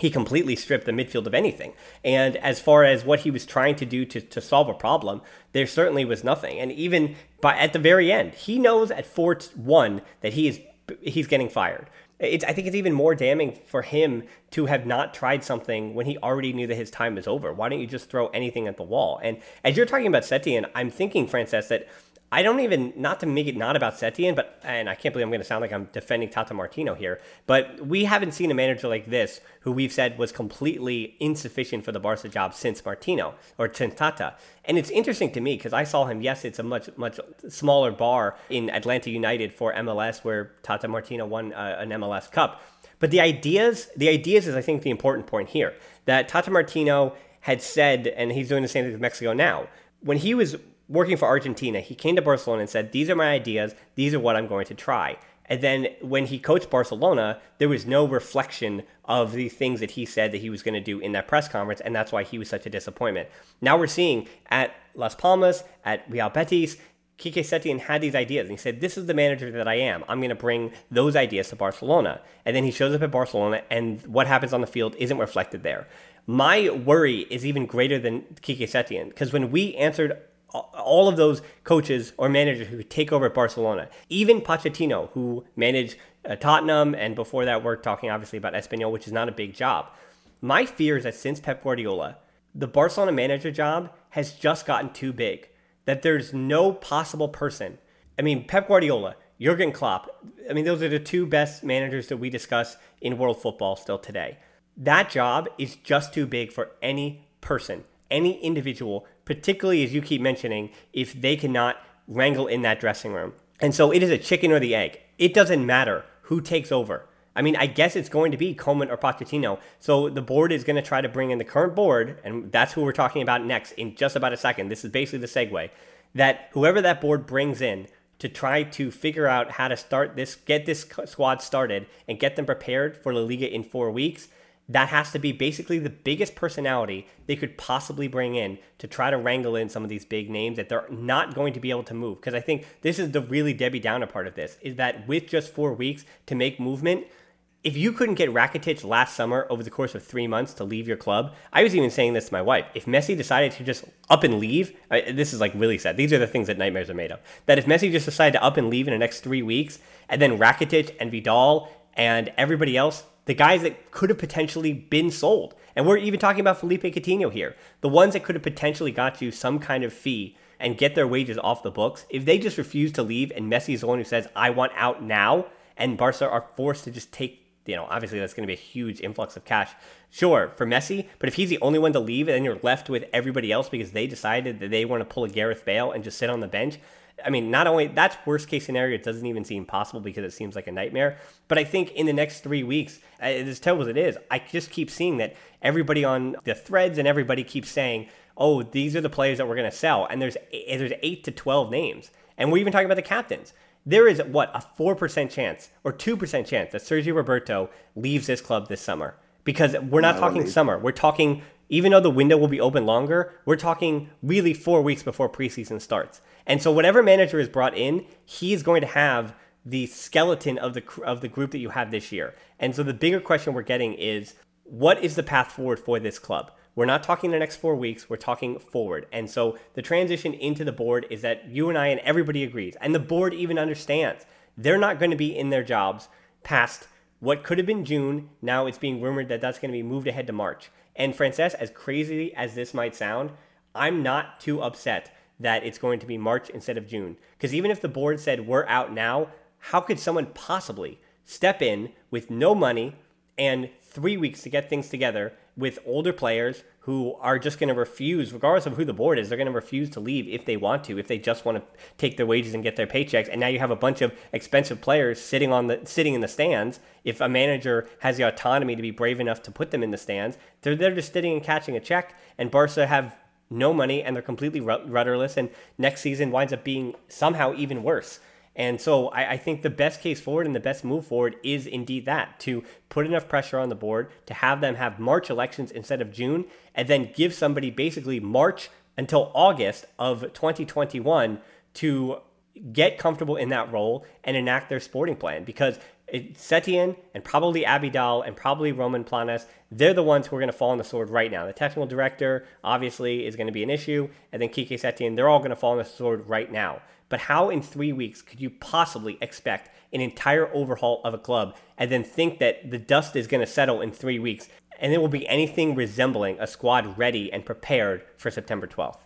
he completely stripped the midfield of anything. And as far as what he was trying to do to, to solve a problem, there certainly was nothing. And even by at the very end, he knows at 4 1 that he is he's getting fired. It's, I think it's even more damning for him to have not tried something when he already knew that his time was over. Why don't you just throw anything at the wall? And as you're talking about Setien, I'm thinking, Francesc, that I don't even not to make it not about Setien, but and I can't believe I'm going to sound like I'm defending Tata Martino here, but we haven't seen a manager like this who we've said was completely insufficient for the Barca job since Martino or since Tata. And it's interesting to me because I saw him. Yes, it's a much much smaller bar in Atlanta United for MLS, where Tata Martino won uh, an MLS Cup. But the ideas, the ideas is I think the important point here that Tata Martino had said, and he's doing the same thing with Mexico now. When he was working for Argentina, he came to Barcelona and said, These are my ideas, these are what I'm going to try. And then when he coached Barcelona, there was no reflection of the things that he said that he was going to do in that press conference, and that's why he was such a disappointment. Now we're seeing at Las Palmas, at Real Betis, Quique Setien had these ideas, and he said, "This is the manager that I am. I'm going to bring those ideas to Barcelona." And then he shows up at Barcelona, and what happens on the field isn't reflected there. My worry is even greater than Quique Setien because when we answered all of those coaches or managers who could take over at Barcelona, even Pochettino, who managed uh, Tottenham and before that, we're talking obviously about Espanyol, which is not a big job. My fear is that since Pep Guardiola, the Barcelona manager job has just gotten too big, that there's no possible person. I mean, Pep Guardiola, Jurgen Klopp, I mean, those are the two best managers that we discuss in world football still today. That job is just too big for any person, any individual particularly as you keep mentioning, if they cannot wrangle in that dressing room. And so it is a chicken or the egg. It doesn't matter who takes over. I mean, I guess it's going to be Koeman or Pochettino. So the board is going to try to bring in the current board, and that's who we're talking about next in just about a second. This is basically the segue. That whoever that board brings in to try to figure out how to start this, get this squad started, and get them prepared for La Liga in four weeks that has to be basically the biggest personality they could possibly bring in to try to wrangle in some of these big names that they're not going to be able to move. Because I think this is the really Debbie Downer part of this is that with just four weeks to make movement, if you couldn't get Rakitic last summer over the course of three months to leave your club, I was even saying this to my wife. If Messi decided to just up and leave, I, this is like really sad. These are the things that nightmares are made of. That if Messi just decided to up and leave in the next three weeks, and then Rakitic and Vidal and everybody else the guys that could have potentially been sold. And we're even talking about Felipe Coutinho here. The ones that could have potentially got you some kind of fee and get their wages off the books. If they just refuse to leave and Messi is the one who says, I want out now, and Barca are forced to just take, you know, obviously that's going to be a huge influx of cash. Sure, for Messi, but if he's the only one to leave and then you're left with everybody else because they decided that they want to pull a Gareth Bale and just sit on the bench, I mean, not only that's worst case scenario, it doesn't even seem possible because it seems like a nightmare. But I think in the next three weeks, as terrible as it is, I just keep seeing that everybody on the threads and everybody keeps saying, "Oh, these are the players that we're going to sell," and there's eh, there's eight to twelve names, and we're even talking about the captains. There is what a four percent chance or two percent chance that Sergio Roberto leaves this club this summer because we're not talking summer. We're talking even though the window will be open longer, we're talking really four weeks before preseason starts. And so whatever manager is brought in, he's going to have the skeleton of the of the group that you have this year. And so the bigger question we're getting is what is the path forward for this club? We're not talking the next four weeks, we're talking forward. And so the transition into the board is that you and I and everybody agrees, and the board even understands they're not going to be in their jobs past what could have been June. Now it's being rumored that that's going to be moved ahead to March. And Francesc, as crazy as this might sound, I'm not too upset that it's going to be March instead of June. Because even if the board said we're out now, how could someone possibly step in with no money and three weeks to get things together with older players who are just going to refuse, regardless of who the board is, they're going to refuse to leave if they want to, if they just want to take their wages and get their paychecks. And now you have a bunch of expensive players sitting on the sitting in the stands. If a manager has the autonomy to be brave enough to put them in the stands, they're they're just sitting and catching a check. And Barca have no money and they're completely rudderless. And next season winds up being somehow even worse. And so I, I, think the best case forward and the best move forward is indeed that to put enough pressure on the board to have them have March elections instead of June, and then give somebody basically March until August of 2021 to get comfortable in that role and enact their sporting plan. Because Setien and probably Abidal and probably Ramon Planes, they're the ones who are going to fall on the sword right now. The technical director, obviously, is going to be an issue. And then Quique Setien, they're all going to fall on the sword right now. But how in three weeks could you possibly expect an entire overhaul of a club and then think that the dust is going to settle in three weeks and it will be anything resembling a squad ready and prepared for September 12th?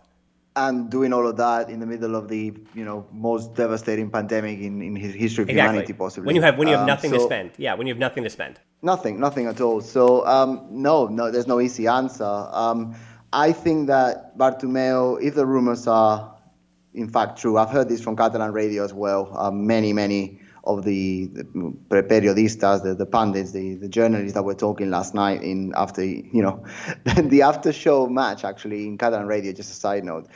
and doing all of that in the middle of the you know most devastating pandemic in, in history of exactly. humanity possibly. When you have when you have um, nothing so to spend. Yeah when you have nothing to spend. Nothing nothing at all. So um, no no there's no easy answer. Um, i think that bartomeu if the rumors are in fact true i've heard this from catalan radio as well uh, many many of the, the periodistas, the, the pundits, the, the journalists that were talking last night in after you know the after show match actually in Catalan radio. Just a side note.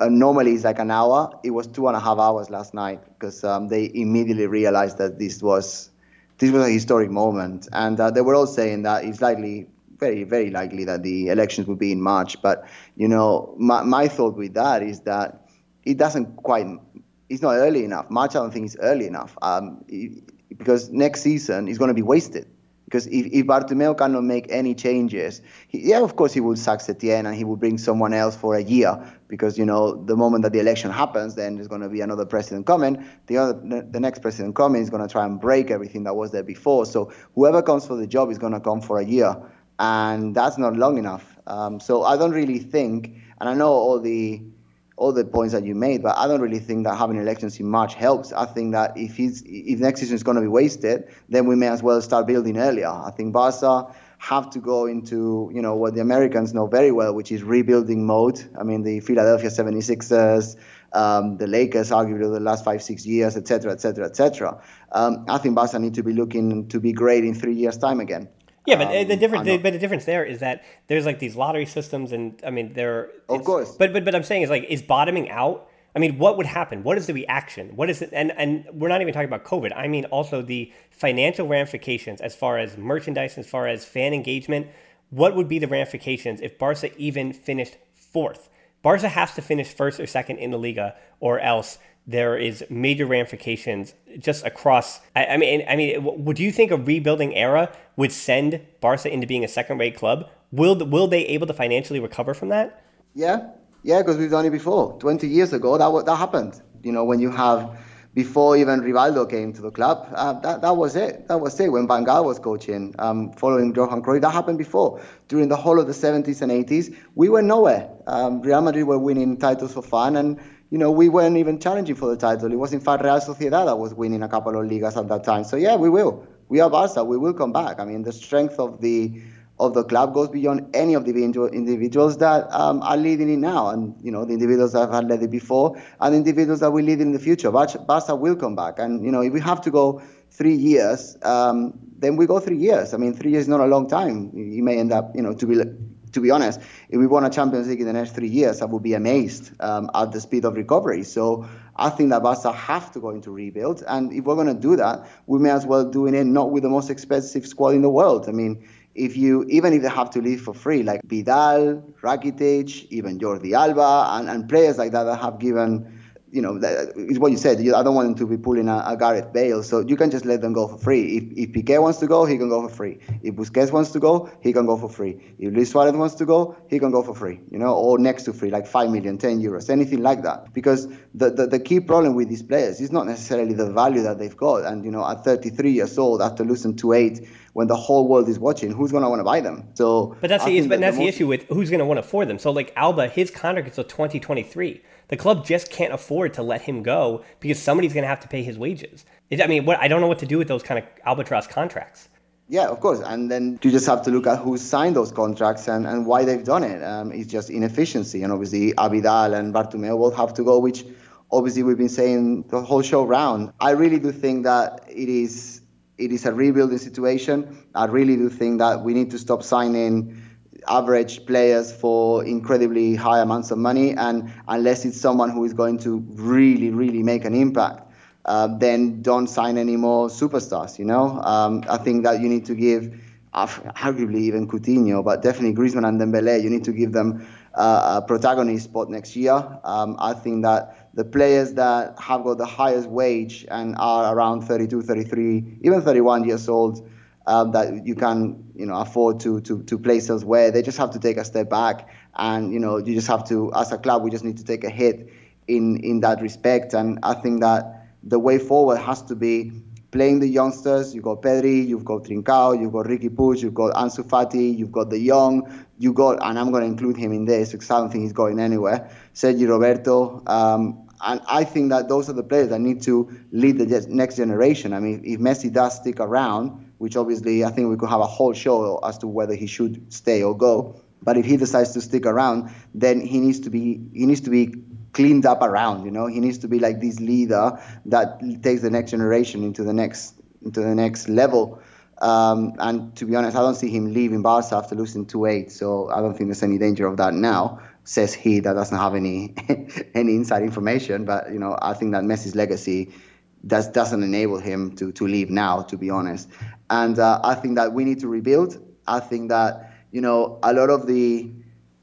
Uh, normally it's like an hour. It was two and a half hours last night because um, they immediately realized that this was this was a historic moment, and uh, they were all saying that it's likely, very very likely that the elections will be in March. But you know, my my thought with that is that it doesn't quite it's not early enough. March, I don't think is early enough um, because next season is going to be wasted. Because if, if Bartomeu cannot make any changes, he, yeah, of course he will sack Setien and he will bring someone else for a year. Because you know the moment that the election happens, then there's going to be another president coming. The other, the next president coming is going to try and break everything that was there before. So whoever comes for the job is going to come for a year, and that's not long enough. Um, so I don't really think, and I know all the all the points that you made, but I don't really think that having elections in March helps. I think that if he's, if next season is going to be wasted, then we may as well start building earlier. I think Barca have to go into you know what the Americans know very well, which is rebuilding mode. I mean, the Philadelphia 76ers, um, the Lakers, arguably the last five six years, etc., etc., etc. I think Barca need to be looking to be great in three years' time again. Yeah, but um, the difference, but the difference there is that there's like these lottery systems, and I mean, there. Of course. But but but I'm saying is like is bottoming out. I mean, what would happen? What is the reaction? What is it? And and we're not even talking about COVID. I mean, also the financial ramifications as far as merchandise, as far as fan engagement. What would be the ramifications if Barca even finished fourth? Barca has to finish first or second in the Liga, or else there is major ramifications just across. I, I, mean, I mean, would you think a rebuilding era would send Barca into being a second-rate club? Will will they able to financially recover from that? Yeah, yeah, because we've done it before. Twenty years ago, that that happened. You know, when you have before even Rivaldo came to the club, uh, that that was it. That was it. When Van Gaal was coaching, um, following Johan Cruyff, that happened before. During the whole of the 70s and 80s, we were nowhere. Um, Real Madrid were winning titles for fun and you know, we weren't even challenging for the title. It was in fact Real Sociedad that was winning a couple of ligas at that time. So yeah, we will. We are Barca. We will come back. I mean, the strength of the of the club goes beyond any of the individuals that um, are leading it now, and you know the individuals that have led it before, and individuals that will lead in the future. Barca will come back, and you know if we have to go three years, um, then we go three years. I mean, three years is not a long time. You may end up, you know, to be to be honest, if we won a Champions League in the next three years, I would be amazed um, at the speed of recovery. So I think that Barca have to go into rebuild, and if we're going to do that, we may as well do it not with the most expensive squad in the world. I mean, if you even if they have to leave for free, like Vidal, Rakitic, even Jordi Alba, and, and players like that that have given you know, it's what you said. I don't want them to be pulling a, a, Gareth Bale, so you can just let them go for free. If, if Piqué wants to go, he can go for free. If Busquets wants to go, he can go for free. If Luis Suarez wants to go, he can go for free, you know, or next to free, like 5 million, 10 euros, anything like that. Because the, the, the key problem with these players is not necessarily the value that they've got. And, you know, at 33 years old, after losing 2-8, when the whole world is watching, who's going to want to buy them? So, but that's the but that that's the, the issue with who's going to want to afford them. So, like Alba, his contract is until 2023 the club just can't afford to let him go because somebody's going to have to pay his wages. It, I mean, what, I don't know what to do with those kind of albatross contracts. Yeah, of course. And then you just have to look at who signed those contracts and, and why they've done it. Um, it's just inefficiency. And obviously, Abidal and Bartomeu will have to go, which obviously we've been saying the whole show round. I really do think that it is it is a rebuilding situation. I really do think that we need to stop signing average players for incredibly high amounts of money, and unless it's someone who is going to really, really make an impact, uh, then don't sign any more superstars. You know, um, I think that you need to give, uh, arguably even Coutinho, but definitely Griezmann and Dembele, you need to give them uh, a protagonist spot next year. Um, I think that the players that have got the highest wage and are around 32, 33, even 31 years old um, that you can you know afford to to to place elsewhere. They just have to take a step back, and you know you just have to as a club we just need to take a hit in in that respect. And I think that the way forward has to be playing the youngsters. You've got Pedri, you've got Trincao, you've got Riqui Puig, you've got Ansu Fati, you've got de Jong, you got, and I'm going to include him in this because I don't think he's going anywhere. Sergi Roberto. Um, and I think that those are the players that need to lead the next generation. I mean, if Messi does stick around, which obviously I think we could have a whole show as to whether he should stay or go. But if he decides to stick around, then he needs to be he needs to be cleaned up around. You know, he needs to be like this leader that takes the next generation into the next into the next level. Um, and to be honest, I don't see him leaving Barca after losing 2-8. So I don't think there's any danger of that now. Says he that doesn't have any any inside information. But you know, I think that Messi's legacy does doesn't enable him to to leave now. To be honest, and uh, I think that we need to rebuild. I think that you know a lot of the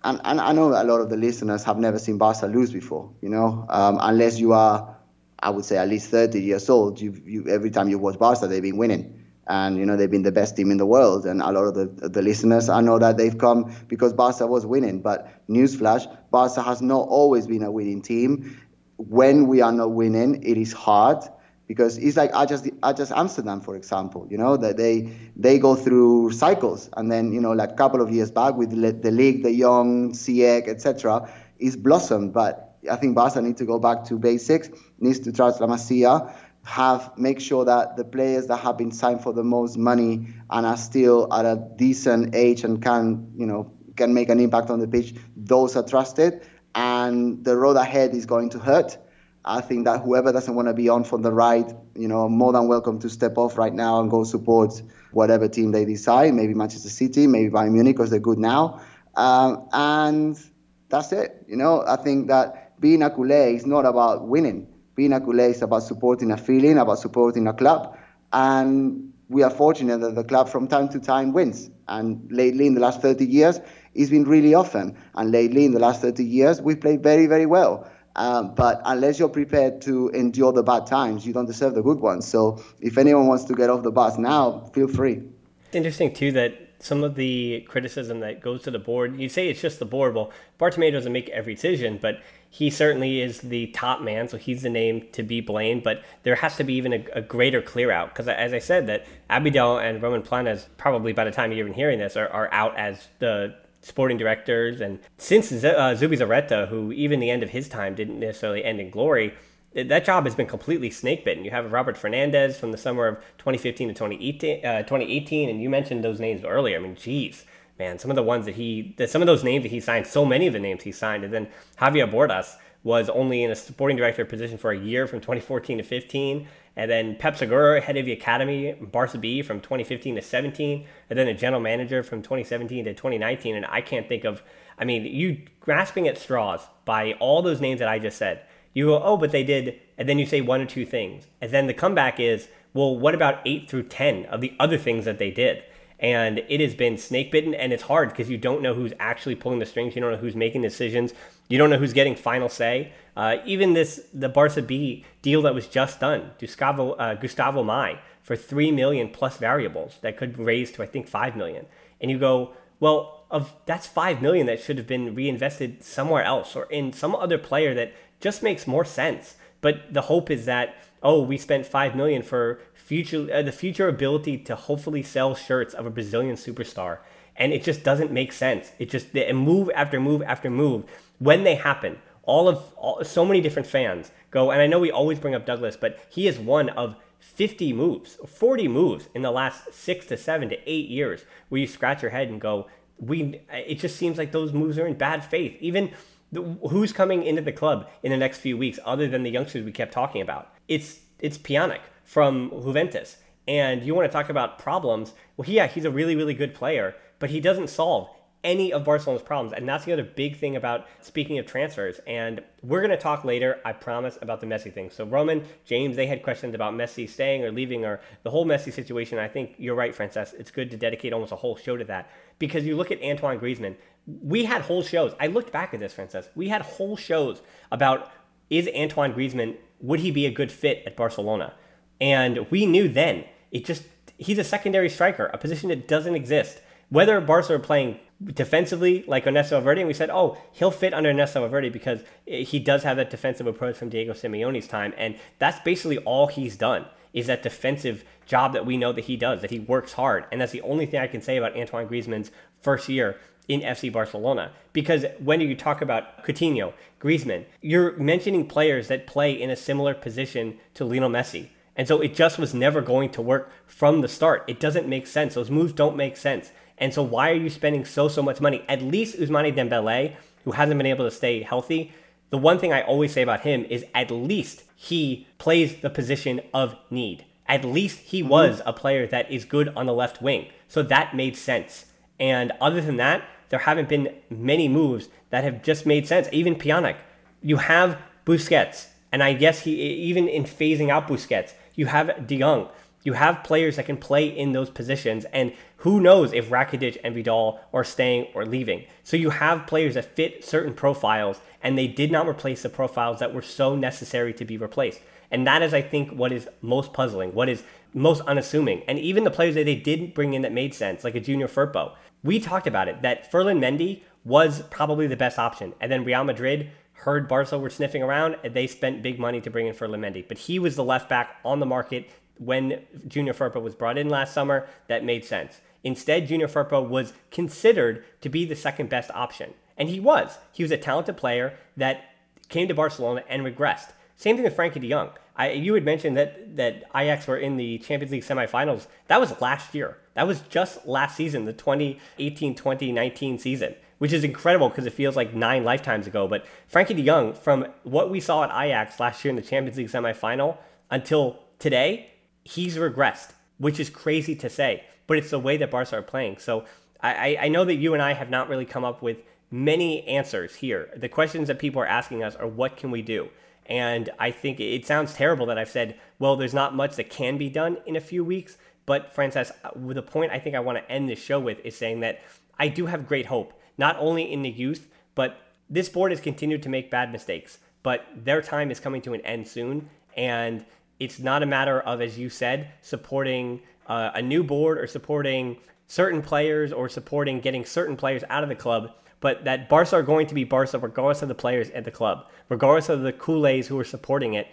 and, and I know a lot of the listeners have never seen Barca lose before, you know, um, unless you are, I would say, at least 30 years old. You, you, every time you watch Barca, they've been winning. And, you know, they've been the best team in the world. And a lot of the, the listeners, I know that they've come because Barca was winning. But newsflash, Barca has not always been a winning team. When we are not winning, it is hard because it's like Ajax, just Amsterdam, for example. You know that they they go through cycles, and then you know like a couple of years back with the league, the young Ziyech, etc., is blossomed. But I think Barca need to go back to basics, needs to trust La Masia, have make sure that the players that have been signed for the most money and are still at a decent age and can you know can make an impact on the pitch, those are trusted, and the road ahead is going to hurt I think that whoever doesn't want to be on for the ride, you know, more than welcome to step off right now and go support whatever team they decide. Maybe Manchester City, maybe Bayern Munich because they're good now. Um, and that's it. You know, I think that being a culé is not about winning. Being a culé is about supporting a feeling, about supporting a club. And we are fortunate that the club from time to time wins. And lately, in the last 30 years, it's been really often. And lately, in the last 30 years, we've played very, very well. Um, but unless you're prepared to endure the bad times, you don't deserve the good ones. So if anyone wants to get off the bus now, feel free. It's interesting too that some of the criticism that goes to the board, you say it's just the board. Well, Bartomeu doesn't make every decision, but he certainly is the top man, so he's the name to be blamed. But there has to be even a, a greater clear out because, as I said, that Abidal and Ramon Planes probably by the time you're even hearing this are, are out as the sporting directors. And since uh, Zubizarreta, who even the end of his time didn't necessarily end in glory, that job has been completely snake bitten. You have Robert Fernandez from the summer of 2015 to 2018, uh, 2018 and you mentioned those names earlier. I mean, geez, man, some of the ones that he, some of those names that he signed, so many of the names he signed, and then Javier Bordas was only in a sporting director position for a year from 2014 to 15. And then Pep Segura, head of the academy, Barca B from 2015 to 17. And then a general manager from 2017 to 2019. And I can't think of, I mean, you grasping at straws by all those names that I just said. You go, oh, but they did. And then you say one or two things. And then the comeback is, well, what about eight through 10 of the other things that they did? and it has been snake bitten and it's hard because you don't know who's actually pulling the strings you don't know who's making decisions you don't know who's getting final say uh, even this the barca b deal that was just done gustavo, uh, gustavo Maia for 3 million plus variables that could raise to i think 5 million and you go well of that's 5 million that should have been reinvested somewhere else or in some other player that just makes more sense but the hope is that oh we spent 5 million for future uh, the future ability to hopefully sell shirts of a Brazilian superstar, and it just doesn't make sense. It just and move after move after move when they happen. All of all, so many different fans go, and I know we always bring up Douglas, but he is one of 50 moves, 40 moves in the last six to seven to eight years, where you scratch your head and go, we. It just seems like those moves are in bad faith. Even the, who's coming into the club in the next few weeks, other than the youngsters we kept talking about? It's it's Pjanic from Juventus. And you want to talk about problems? Well, yeah, he's a really, really good player, but he doesn't solve any of Barcelona's problems. And that's the other big thing about speaking of transfers. And we're going to talk later, I promise, about the Messi thing. So, Roman, James, they had questions about Messi staying or leaving or the whole Messi situation. I think you're right, Francesc. It's good to dedicate almost a whole show to that because you look at Antoine Griezmann. We had whole shows. I looked back at this, Francesc. We had whole shows about is Antoine Griezmann, would he be a good fit at Barcelona? And we knew then it just he's a secondary striker, a position that doesn't exist. Whether Barca are playing defensively like Ernesto Valverde, and we said, oh, he'll fit under Ernesto Valverde because he does have that defensive approach from Diego Simeone's time, and that's basically all he's done is that defensive job that we know that he does, that he works hard, and that's the only thing I can say about Antoine Griezmann's first year in FC Barcelona. Because when you talk about Coutinho, Griezmann, you're mentioning players that play in a similar position to Lionel Messi. And so it just was never going to work from the start. It doesn't make sense. Those moves don't make sense. And so why are you spending so so much money? At least Ousmane Dembele, who hasn't been able to stay healthy, the one thing I always say about him is at least he plays the position of need. At least he mm-hmm. was a player that is good on the left wing. So that made sense. And other than that, there haven't been many moves that have just made sense. Even Pjanic. You have Busquets, and I guess he even in phasing out Busquets, you have De Jong. You have players that can play in those positions, and who knows if Rakitic and Vidal are staying or leaving. So you have players that fit certain profiles, and they did not replace the profiles that were so necessary to be replaced. And that is, I think, what is most puzzling, what is most unassuming. And even the players that they didn't bring in that made sense, like a Junior Firpo, we talked about it, that Ferland Mendy was probably the best option. And then Real Madrid heard Barca were sniffing around, and they spent big money to bring in Ferland Mendy. But he was the left back on the market when Junior Firpo was brought in last summer. That made sense. Instead, Junior Firpo was considered to be the second best option. And he was. He was a talented player that came to Barcelona and regressed. Same thing with Frenkie de Jong. I, you had mentioned that, that Ajax were in the Champions League semifinals. That was last year. That was just last season, the 2018 2019 season, which is incredible because it feels like nine lifetimes ago. But Frenkie de Jong, from what we saw at Ajax last year in the Champions League semifinal until today, he's regressed, which is crazy to say, but it's the way that Barca are playing. So I, I know that you and I have not really come up with many answers here. The questions that people are asking us are what can we do? And I think it sounds terrible that I've said, well, there's not much that can be done in a few weeks. But, Francesc, the point I think I want to end this show with is saying that I do have great hope, not only in the youth, but this board has continued to make bad mistakes. But their time is coming to an end soon. And it's not a matter of, as you said, supporting uh, a new board or supporting certain players or supporting getting certain players out of the club, but that Barca are going to be Barca regardless of the players at the club, regardless of the Culés who are supporting it.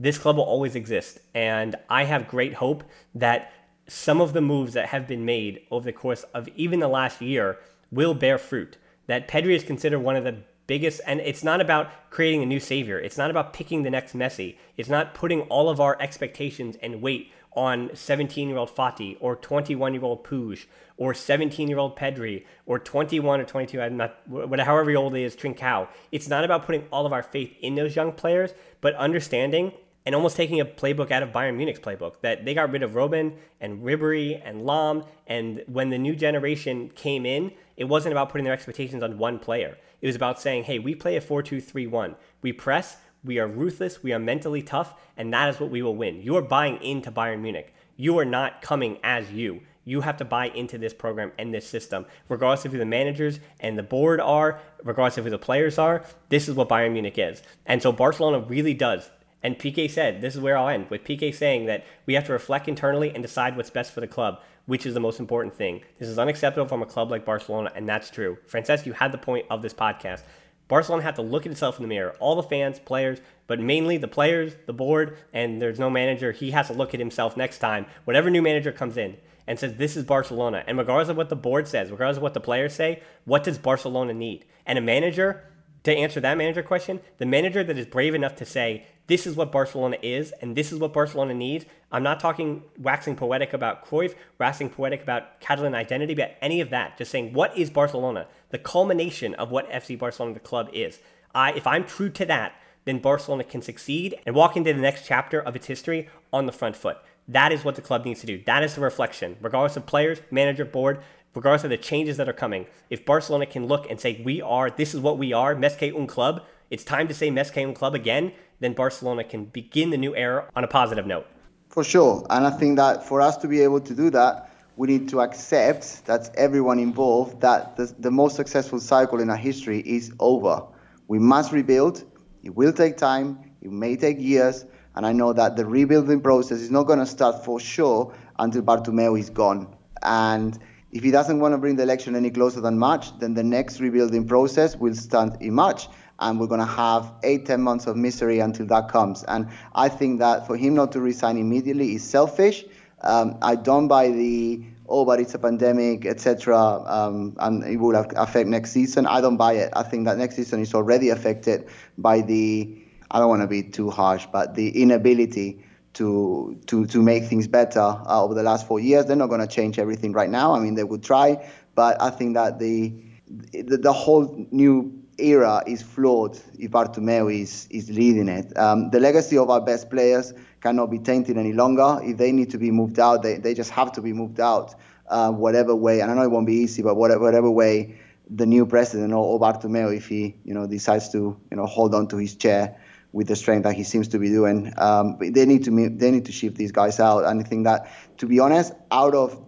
This club will always exist. And I have great hope that some of the moves that have been made over the course of even the last year will bear fruit. That Pedri is considered one of the biggest and it's not about creating a new savior it's not about picking the next messi it's not putting all of our expectations and weight on 17 year old Fati or 21 year old Puig or 17 year old Pedri or 21 or 22 I'm not whatever however old he is Trincao it's not about putting all of our faith in those young players but understanding and almost taking a playbook out of Bayern Munich's playbook that they got rid of Robben and Ribery and Lahm and when the new generation came in it wasn't about putting their expectations on one player it was about saying, hey, we play a 4 2 3 1. We press, we are ruthless, we are mentally tough, and that is what we will win. You are buying into Bayern Munich. You are not coming as you. You have to buy into this program and this system, regardless of who the managers and the board are, regardless of who the players are. This is what Bayern Munich is. And so Barcelona really does and Piqué said, this is where I'll end, with Piqué saying that we have to reflect internally and decide what's best for the club, which is the most important thing. This is unacceptable from a club like Barcelona, and that's true. Francesc, you had the point of this podcast. Barcelona had to look at itself in the mirror. All the fans, players, but mainly the players, the board, and there's no manager. He has to look at himself next time, whatever new manager comes in, and says, This is Barcelona. And regardless of what the board says, regardless of what the players say, what does Barcelona need? And a manager, to answer that manager question, the manager that is brave enough to say, this is what Barcelona is, and this is what Barcelona needs. I'm not talking waxing poetic about Cruyff, waxing poetic about Catalan identity, but any of that. Just saying, what is Barcelona? The culmination of what FC Barcelona, the club, is. I, if I'm true to that, then Barcelona can succeed and walk into the next chapter of its history on the front foot. That is what the club needs to do. That is the reflection, regardless of players, manager, board, regardless of the changes that are coming. If Barcelona can look and say, we are, this is what we are, Més que un club, it's time to say Més que un club again, then Barcelona can begin the new era on a positive note. For sure. And I think that for us to be able to do that, we need to accept that everyone involved that the, the most successful cycle in our history is over. We must rebuild. It will take time. It may take years. And I know that the rebuilding process is not going to start for sure until Bartomeu is gone. And If he doesn't want to bring the election any closer than March, then the next rebuilding process will start in March. And we're going to have eight, ten months of misery until that comes. And I think that for him not to resign immediately is selfish. Um, I don't buy the oh, but it's a pandemic, etc., um, and it will affect next season. I don't buy it. I think that next season is already affected by the I don't want to be too harsh, but the inability to to to make things better uh, over the last four years. They're not going to change everything right now. I mean, they would try, but I think that the the, the whole new era is flawed if Bartomeu is is leading it. Um, the legacy of our best players cannot be tainted any longer. If they need to be moved out, they, they just have to be moved out, uh, whatever way. And I know it won't be easy, but whatever, whatever way the new president or, or Bartomeu, if he you know decides to you know hold on to his chair with the strength that he seems to be doing. Um, they need to they need to shift these guys out. And I think that, to be honest, out of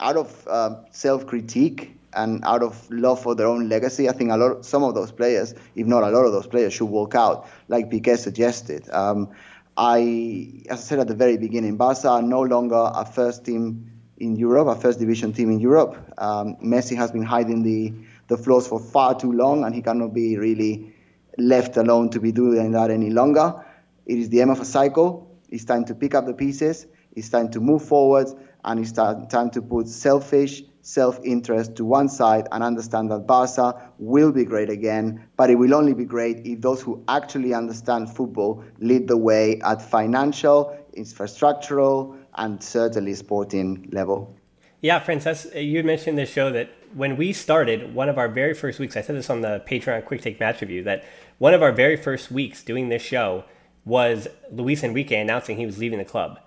out of uh, self critique and out of love for their own legacy, I think a lot some of those players, if not a lot of those players, should walk out, like Piqué suggested. Um, I, as I said at the very beginning, Barca are no longer a first team in Europe, a first division team in Europe. Um, Messi has been hiding the the flaws for far too long, and he cannot be really left alone to be doing that any longer. It is the end of a cycle. It's time to pick up the pieces. It's time to move forward, and it's time to put selfish self-interest to one side and understand that Barca will be great again, but it will only be great if those who actually understand football lead the way at financial, infrastructural, and certainly sporting level. Yeah, Francesc, you mentioned this show that when we started, one of our very first weeks, I said this on the Patreon Quick Take Match Review, that one of our very first weeks doing this show was Luis Enrique announcing he was leaving the club.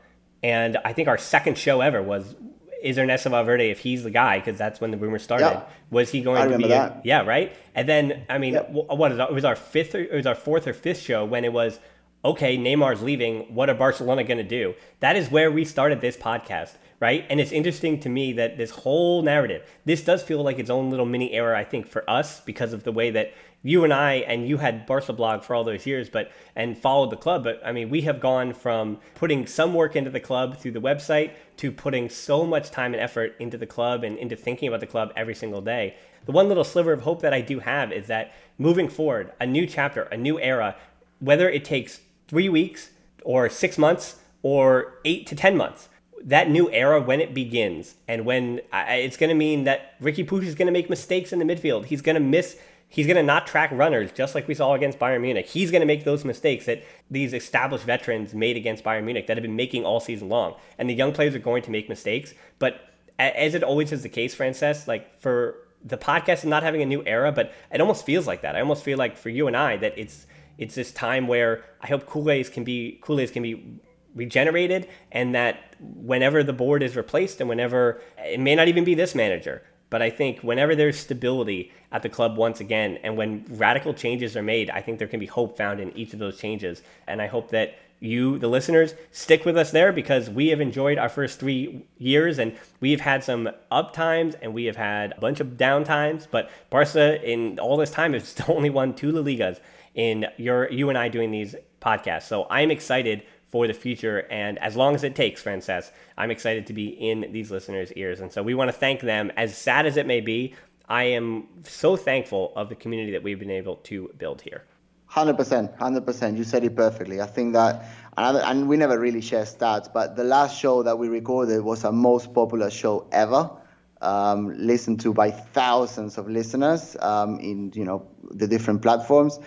And I think our second show ever was is Ernesto Valverde if he's the guy because that's when the rumor started. Was he going to be? A, yeah, right. And then I mean, yep. what is it? it was our fifth or it was our fourth or fifth show when it was okay. Neymar's leaving. What are Barcelona going to do? That is where we started this podcast right? And it's interesting to me that this whole narrative, this does feel like its own little mini era, I think, for us because of the way that you and I, and you had Barca blog for all those years, but and followed the club. But I mean, we have gone from putting some work into the club through the website to putting so much time and effort into the club and into thinking about the club every single day. The one little sliver of hope that I do have is that moving forward, a new chapter, a new era, whether it takes three weeks or six months or eight to 10 months, that new era when it begins and when I, it's going to mean that Riqui Puig is going to make mistakes in the midfield. He's going to miss. He's going to not track runners, just like we saw against Bayern Munich. He's going to make those mistakes that these established veterans made against Bayern Munich that have been making all season long. And the young players are going to make mistakes. But as it always is the case, Francesc, like for the podcast and not having a new era, but it almost feels like that. I almost feel like for you and I that it's it's this time where I hope Kool-Aid's can be Kool-Aid's can be regenerated and that whenever the board is replaced and whenever it may not even be this manager but I think whenever there's stability at the club once again, and when radical changes are made, I think there can be hope found in each of those changes. And I hope that you, the listeners, stick with us there because we have enjoyed our first three years and we've had some up times and we have had a bunch of down times. But Barca, in all this time, has only won two La Ligas in your, you and I doing these podcasts. So I'm excited for the future. And as long as it takes, Francesc, I'm excited to be in these listeners' ears. And so we want to thank them. As sad as it may be, I am so thankful of the community that we've been able to build here. 100%, 100%. You said it perfectly. I think that, and we never really share stats, but the last show that we recorded was our most popular show ever. Um, listened to by thousands of listeners um, in you know the different platforms,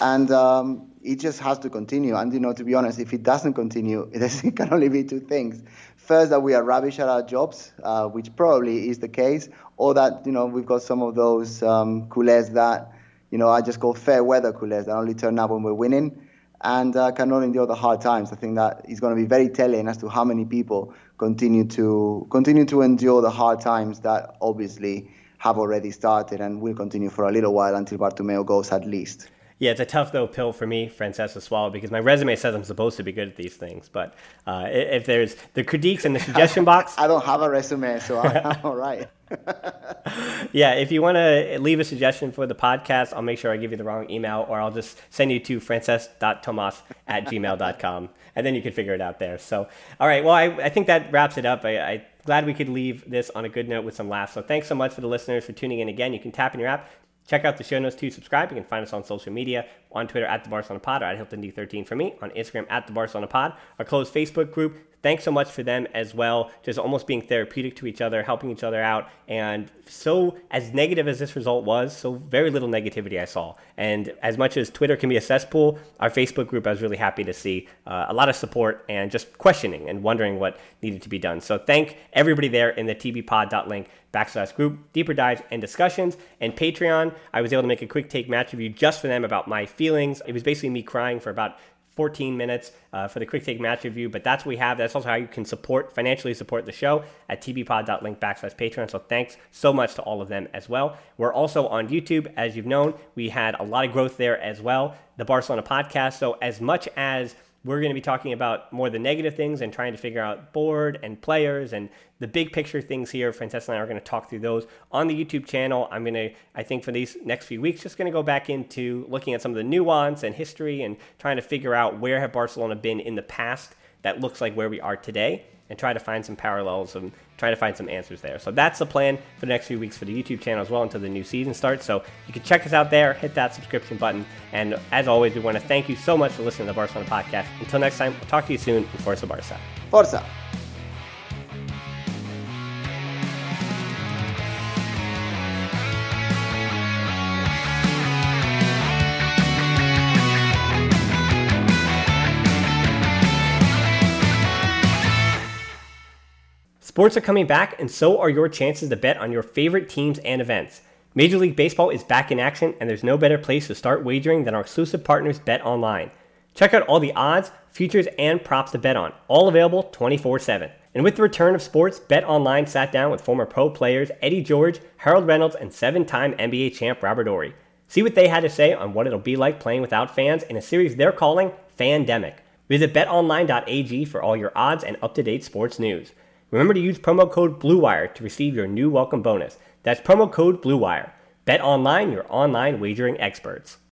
and um, it just has to continue. And you know, to be honest, if it doesn't continue, it can only be two things: first, that we are rubbish at our jobs, uh, which probably is the case, or that you know we've got some of those um, culés that you know I just call fair weather culés that only turn up when we're winning and uh, cannot endure the hard times. I think that is going to be very telling as to how many people continue to continue to endure the hard times that obviously have already started and will continue for a little while until Bartomeu goes at least. Yeah, it's a tough though pill for me, Francesc, to swallow because my resume says I'm supposed to be good at these things. But uh, if there's the critiques in the suggestion box, I don't have a resume, so I'm all right. yeah, if you want to leave a suggestion for the podcast, I'll make sure I give you the wrong email, or I'll just send you to frances.tomas at gmail.com, and then you can figure it out there. So, all right, well, I, I think that wraps it up. I, I glad we could leave this on a good note with some laughs. So thanks so much for the listeners for tuning in again. You can tap in your app, check out the show notes to subscribe. You can find us on social media, on Twitter at the Barcelona Pod or at Hilton D13 for me, on Instagram at the Barcelona Pod, our closed Facebook group. Thanks so much for them as well, just almost being therapeutic to each other, helping each other out. And so, as negative as this result was, so very little negativity I saw. And as much as Twitter can be a cesspool, our Facebook group I was really happy to see uh, a lot of support and just questioning and wondering what needed to be done. So, thank everybody there in the tbpod.link backslash group, deeper dives and discussions. And Patreon, I was able to make a quick take match review just for them about my feelings. It was basically me crying for about 14 minutes uh, for the quick take match review. But that's what we have. That's also how you can support, financially support the show at tbpod.link backslash Patreon. So thanks so much to all of them as well. We're also on YouTube. As you've known, we had a lot of growth there as well. The Barcelona podcast. So as much as we're going to be talking about more the negative things and trying to figure out board and players and the big picture things here. Francesca and I are going to talk through those on the YouTube channel. I'm going to, I think, for these next few weeks, just going to go back into looking at some of the nuance and history and trying to figure out where have Barcelona been in the past that looks like where we are today and try to find some parallels and try to find some answers there. So that's the plan for the next few weeks for the YouTube channel as well until the new season starts. So you can check us out there, hit that subscription button. And as always, we want to thank you so much for listening to the Barcelona podcast. Until next time, we'll talk to you soon. Forza Barca. Forza. Sports are coming back, and so are your chances to bet on your favorite teams and events. Major League Baseball is back in action, and there's no better place to start wagering than our exclusive partners, BetOnline. Check out all the odds, futures, and props to bet on, all available 24 7. And with the return of sports, BetOnline sat down with former pro players Eddie George, Harold Reynolds, and seven time NBA champ Robert Horry. See what they had to say on what it'll be like playing without fans in a series they're calling Fandemic. Visit betonline.ag for all your odds and up to date sports news. Remember to use promo code BLUEWIRE to receive your new welcome bonus. That's promo code BLUEWIRE. Bet online, your online wagering experts.